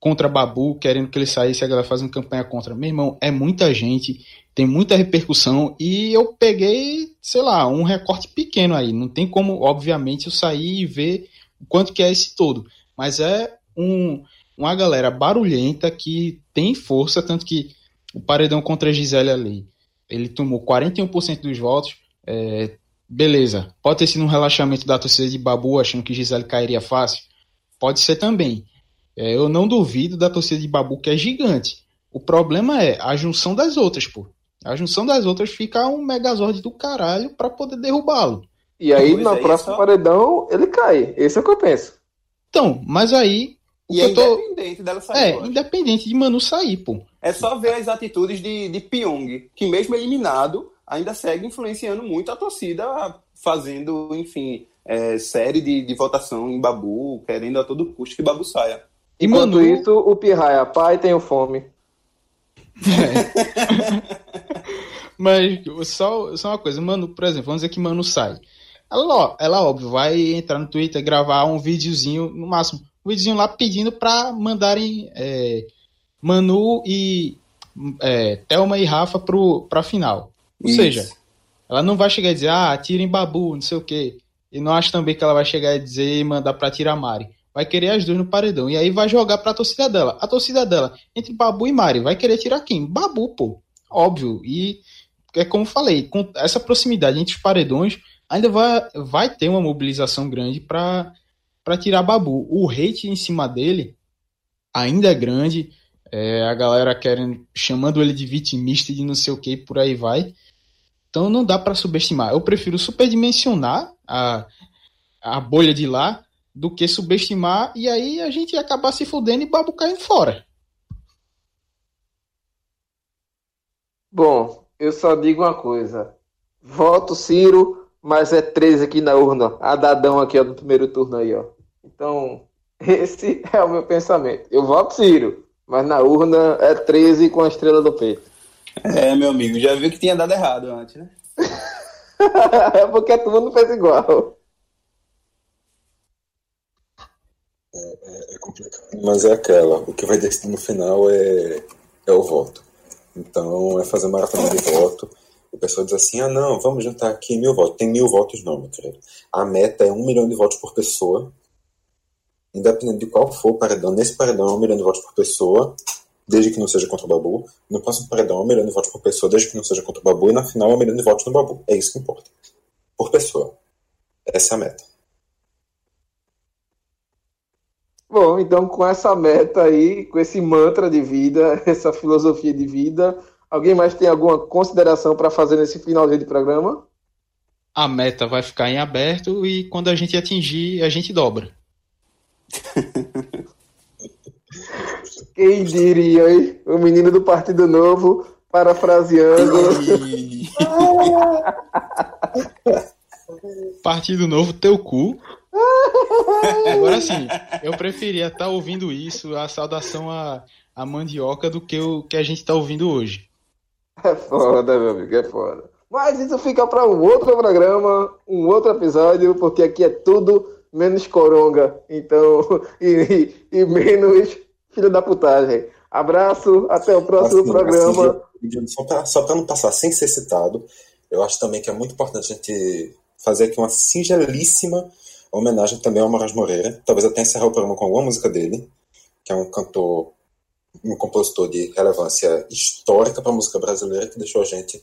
contra Babu, querendo que ele saísse, a galera fazendo campanha contra. Meu irmão, é muita gente, tem muita repercussão e eu peguei, sei lá, um recorte pequeno aí. Não tem como, obviamente, eu sair e ver o quanto que é esse todo. Mas é um, uma galera barulhenta que tem força, tanto que o paredão contra a Gisele ali, ele tomou 41% dos votos. É, beleza, pode ter sido um relaxamento da torcida de Babu achando que Gisele cairia fácil. Pode ser também. É, eu não duvido da torcida de Babu, que é gigante. O problema é a junção das outras, pô. A junção das outras fica um megazord do caralho para poder derrubá-lo. E aí, pois na é próxima só... paredão, ele cai. Esse é o que eu penso. Então, mas aí. E é tô... independente dela sair. É, independente de Manu sair, pô. É só ver as atitudes de, de Pyong, que mesmo eliminado, ainda segue influenciando muito a torcida, fazendo, enfim, é, série de, de votação em Babu, querendo a todo custo que Babu saia. Enquanto Manu... isso, o Pirraia, pai, tenho fome. É. <laughs> Mas só, só uma coisa, Manu, por exemplo, vamos dizer que Manu sai. Ela, ela, óbvio, vai entrar no Twitter, gravar um videozinho, no máximo, um videozinho lá pedindo para mandarem é, Manu e é, Thelma e Rafa pro, pra final. Ou Isso. seja, ela não vai chegar e dizer, ah, tirem Babu, não sei o quê. E não acho também que ela vai chegar e dizer e mandar pra tirar Mari vai querer as duas no paredão. E aí vai jogar pra torcida dela. A torcida dela, entre Babu e Mari, vai querer tirar quem? Babu, pô. Óbvio. E é como falei, com essa proximidade entre os paredões, ainda vai, vai ter uma mobilização grande para tirar Babu. O hate em cima dele ainda é grande. É, a galera querendo, chamando ele de vitimista de não sei o que, por aí vai. Então não dá para subestimar. Eu prefiro superdimensionar a, a bolha de lá do que subestimar e aí a gente ia acabar se fudendo e Babu caindo fora. Bom, eu só digo uma coisa. Voto Ciro, mas é 13 aqui na urna. A Dadão aqui ó, no primeiro turno aí, ó. Então, <laughs> esse é o meu pensamento. Eu voto Ciro, mas na urna é 13 com a estrela do peito. É, meu amigo, já viu que tinha dado errado antes, né? <laughs> é porque todo mundo fez igual. É, é, é, complicado. Mas é aquela, o que vai decidir no final é, é o voto. Então é fazer maratona de voto. O pessoal diz assim: ah, não, vamos juntar aqui mil votos. Tem mil votos, não, meu querido. A meta é um milhão de votos por pessoa. Independente de qual for o paredão, nesse paredão é um milhão de votos por pessoa, desde que não seja contra o Babu. No próximo paredão é um milhão de votos por pessoa, desde que não seja contra o Babu. E na final é um milhão de votos no Babu. É isso que importa. Por pessoa. Essa é a meta. Bom, então com essa meta aí, com esse mantra de vida, <laughs> essa filosofia de vida, alguém mais tem alguma consideração para fazer nesse finalzinho de programa? A meta vai ficar em aberto e quando a gente atingir, a gente dobra. <laughs> Quem diria, hein? O menino do Partido Novo parafraseando. <laughs> Partido Novo, teu cu. <laughs> Agora sim, eu preferia estar tá ouvindo isso, a saudação à, à mandioca, do que o que a gente está ouvindo hoje. É foda, meu amigo, é foda. Mas isso fica para um outro programa, um outro episódio, porque aqui é tudo menos coronga, então, e, <laughs> e, e menos filho da putagem. Abraço, até o próximo assim, programa. Assim, só para não passar sem ser citado, eu acho também que é muito importante a gente fazer aqui uma singelíssima homenagem também ao Moraes Moreira. Talvez até encerrar o programa com alguma música dele, que é um cantor, um compositor de relevância histórica para a música brasileira que deixou a gente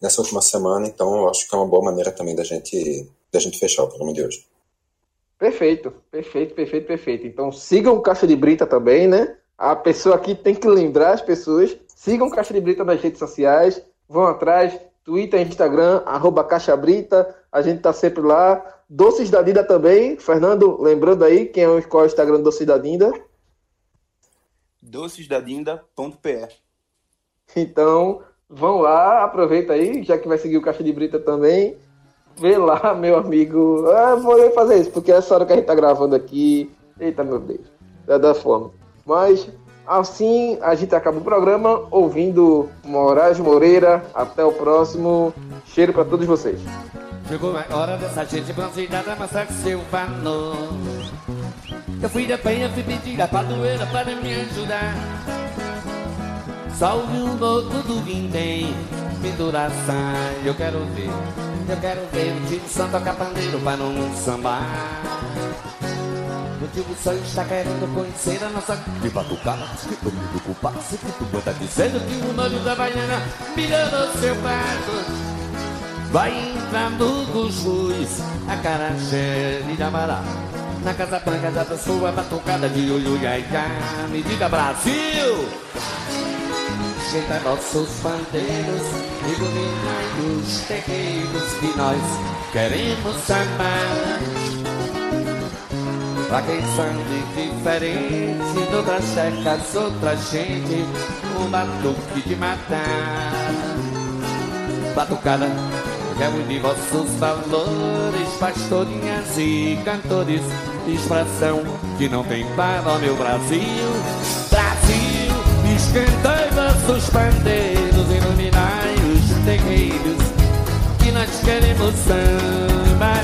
nessa última semana. Então, eu acho que é uma boa maneira também da gente, da gente fechar o programa de hoje. Perfeito, perfeito, perfeito, perfeito. Então, sigam o Caixa de Brita também, né? A pessoa aqui tem que lembrar as pessoas. Sigam o Caixa de Brita nas redes sociais. Vão atrás, Twitter, Instagram, arroba Caixa Brita. A gente tá sempre lá. Doces da Dinda também. Fernando, lembrando aí, quem é o, qual é o Instagram do Doces da Dinda? docesdadinda.pr Então, vão lá, aproveita aí, já que vai seguir o Caixa de Brita também. Vê lá, meu amigo. Ah, vou fazer isso, porque é essa hora que a gente tá gravando aqui. Eita, meu Deus. É da fome. Mas, assim, a gente acaba o programa ouvindo Moraes Moreira. Até o próximo. Cheiro para todos vocês. Chegou a hora dessa gente bronzeada que seu valor. Eu fui da penha, fui pedir a padroeira para me ajudar. Salve o louco do vintém. penduração. Eu quero ver, eu quero ver o tio Sam tocar pandeiro para não sambar. O tio Sam está querendo conhecer a nossa de batucada. Que do culpado, se que tu tá dizendo que o nome da baiana mirando seu barco. Vai entrando a cara cheia de amará. Na Casa Branca da pessoa batucada de olho e Me diga Brasil! Chega nossos bandeiros, iluminai os terreiros que nós queremos amar. Pra quem de diferente, outras terras, outra gente, um batuque de matar. Batucada reúne vossos valores, pastorinhas e cantores, expressão que não tem para meu Brasil. Brasil, esquentai vossos pandeiros, iluminai os terreiros, que nós queremos samba.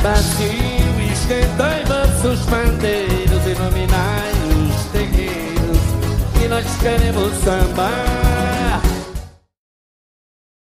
Brasil, esquentai vossos pandeiros, iluminai os terreiros, que nós queremos samba.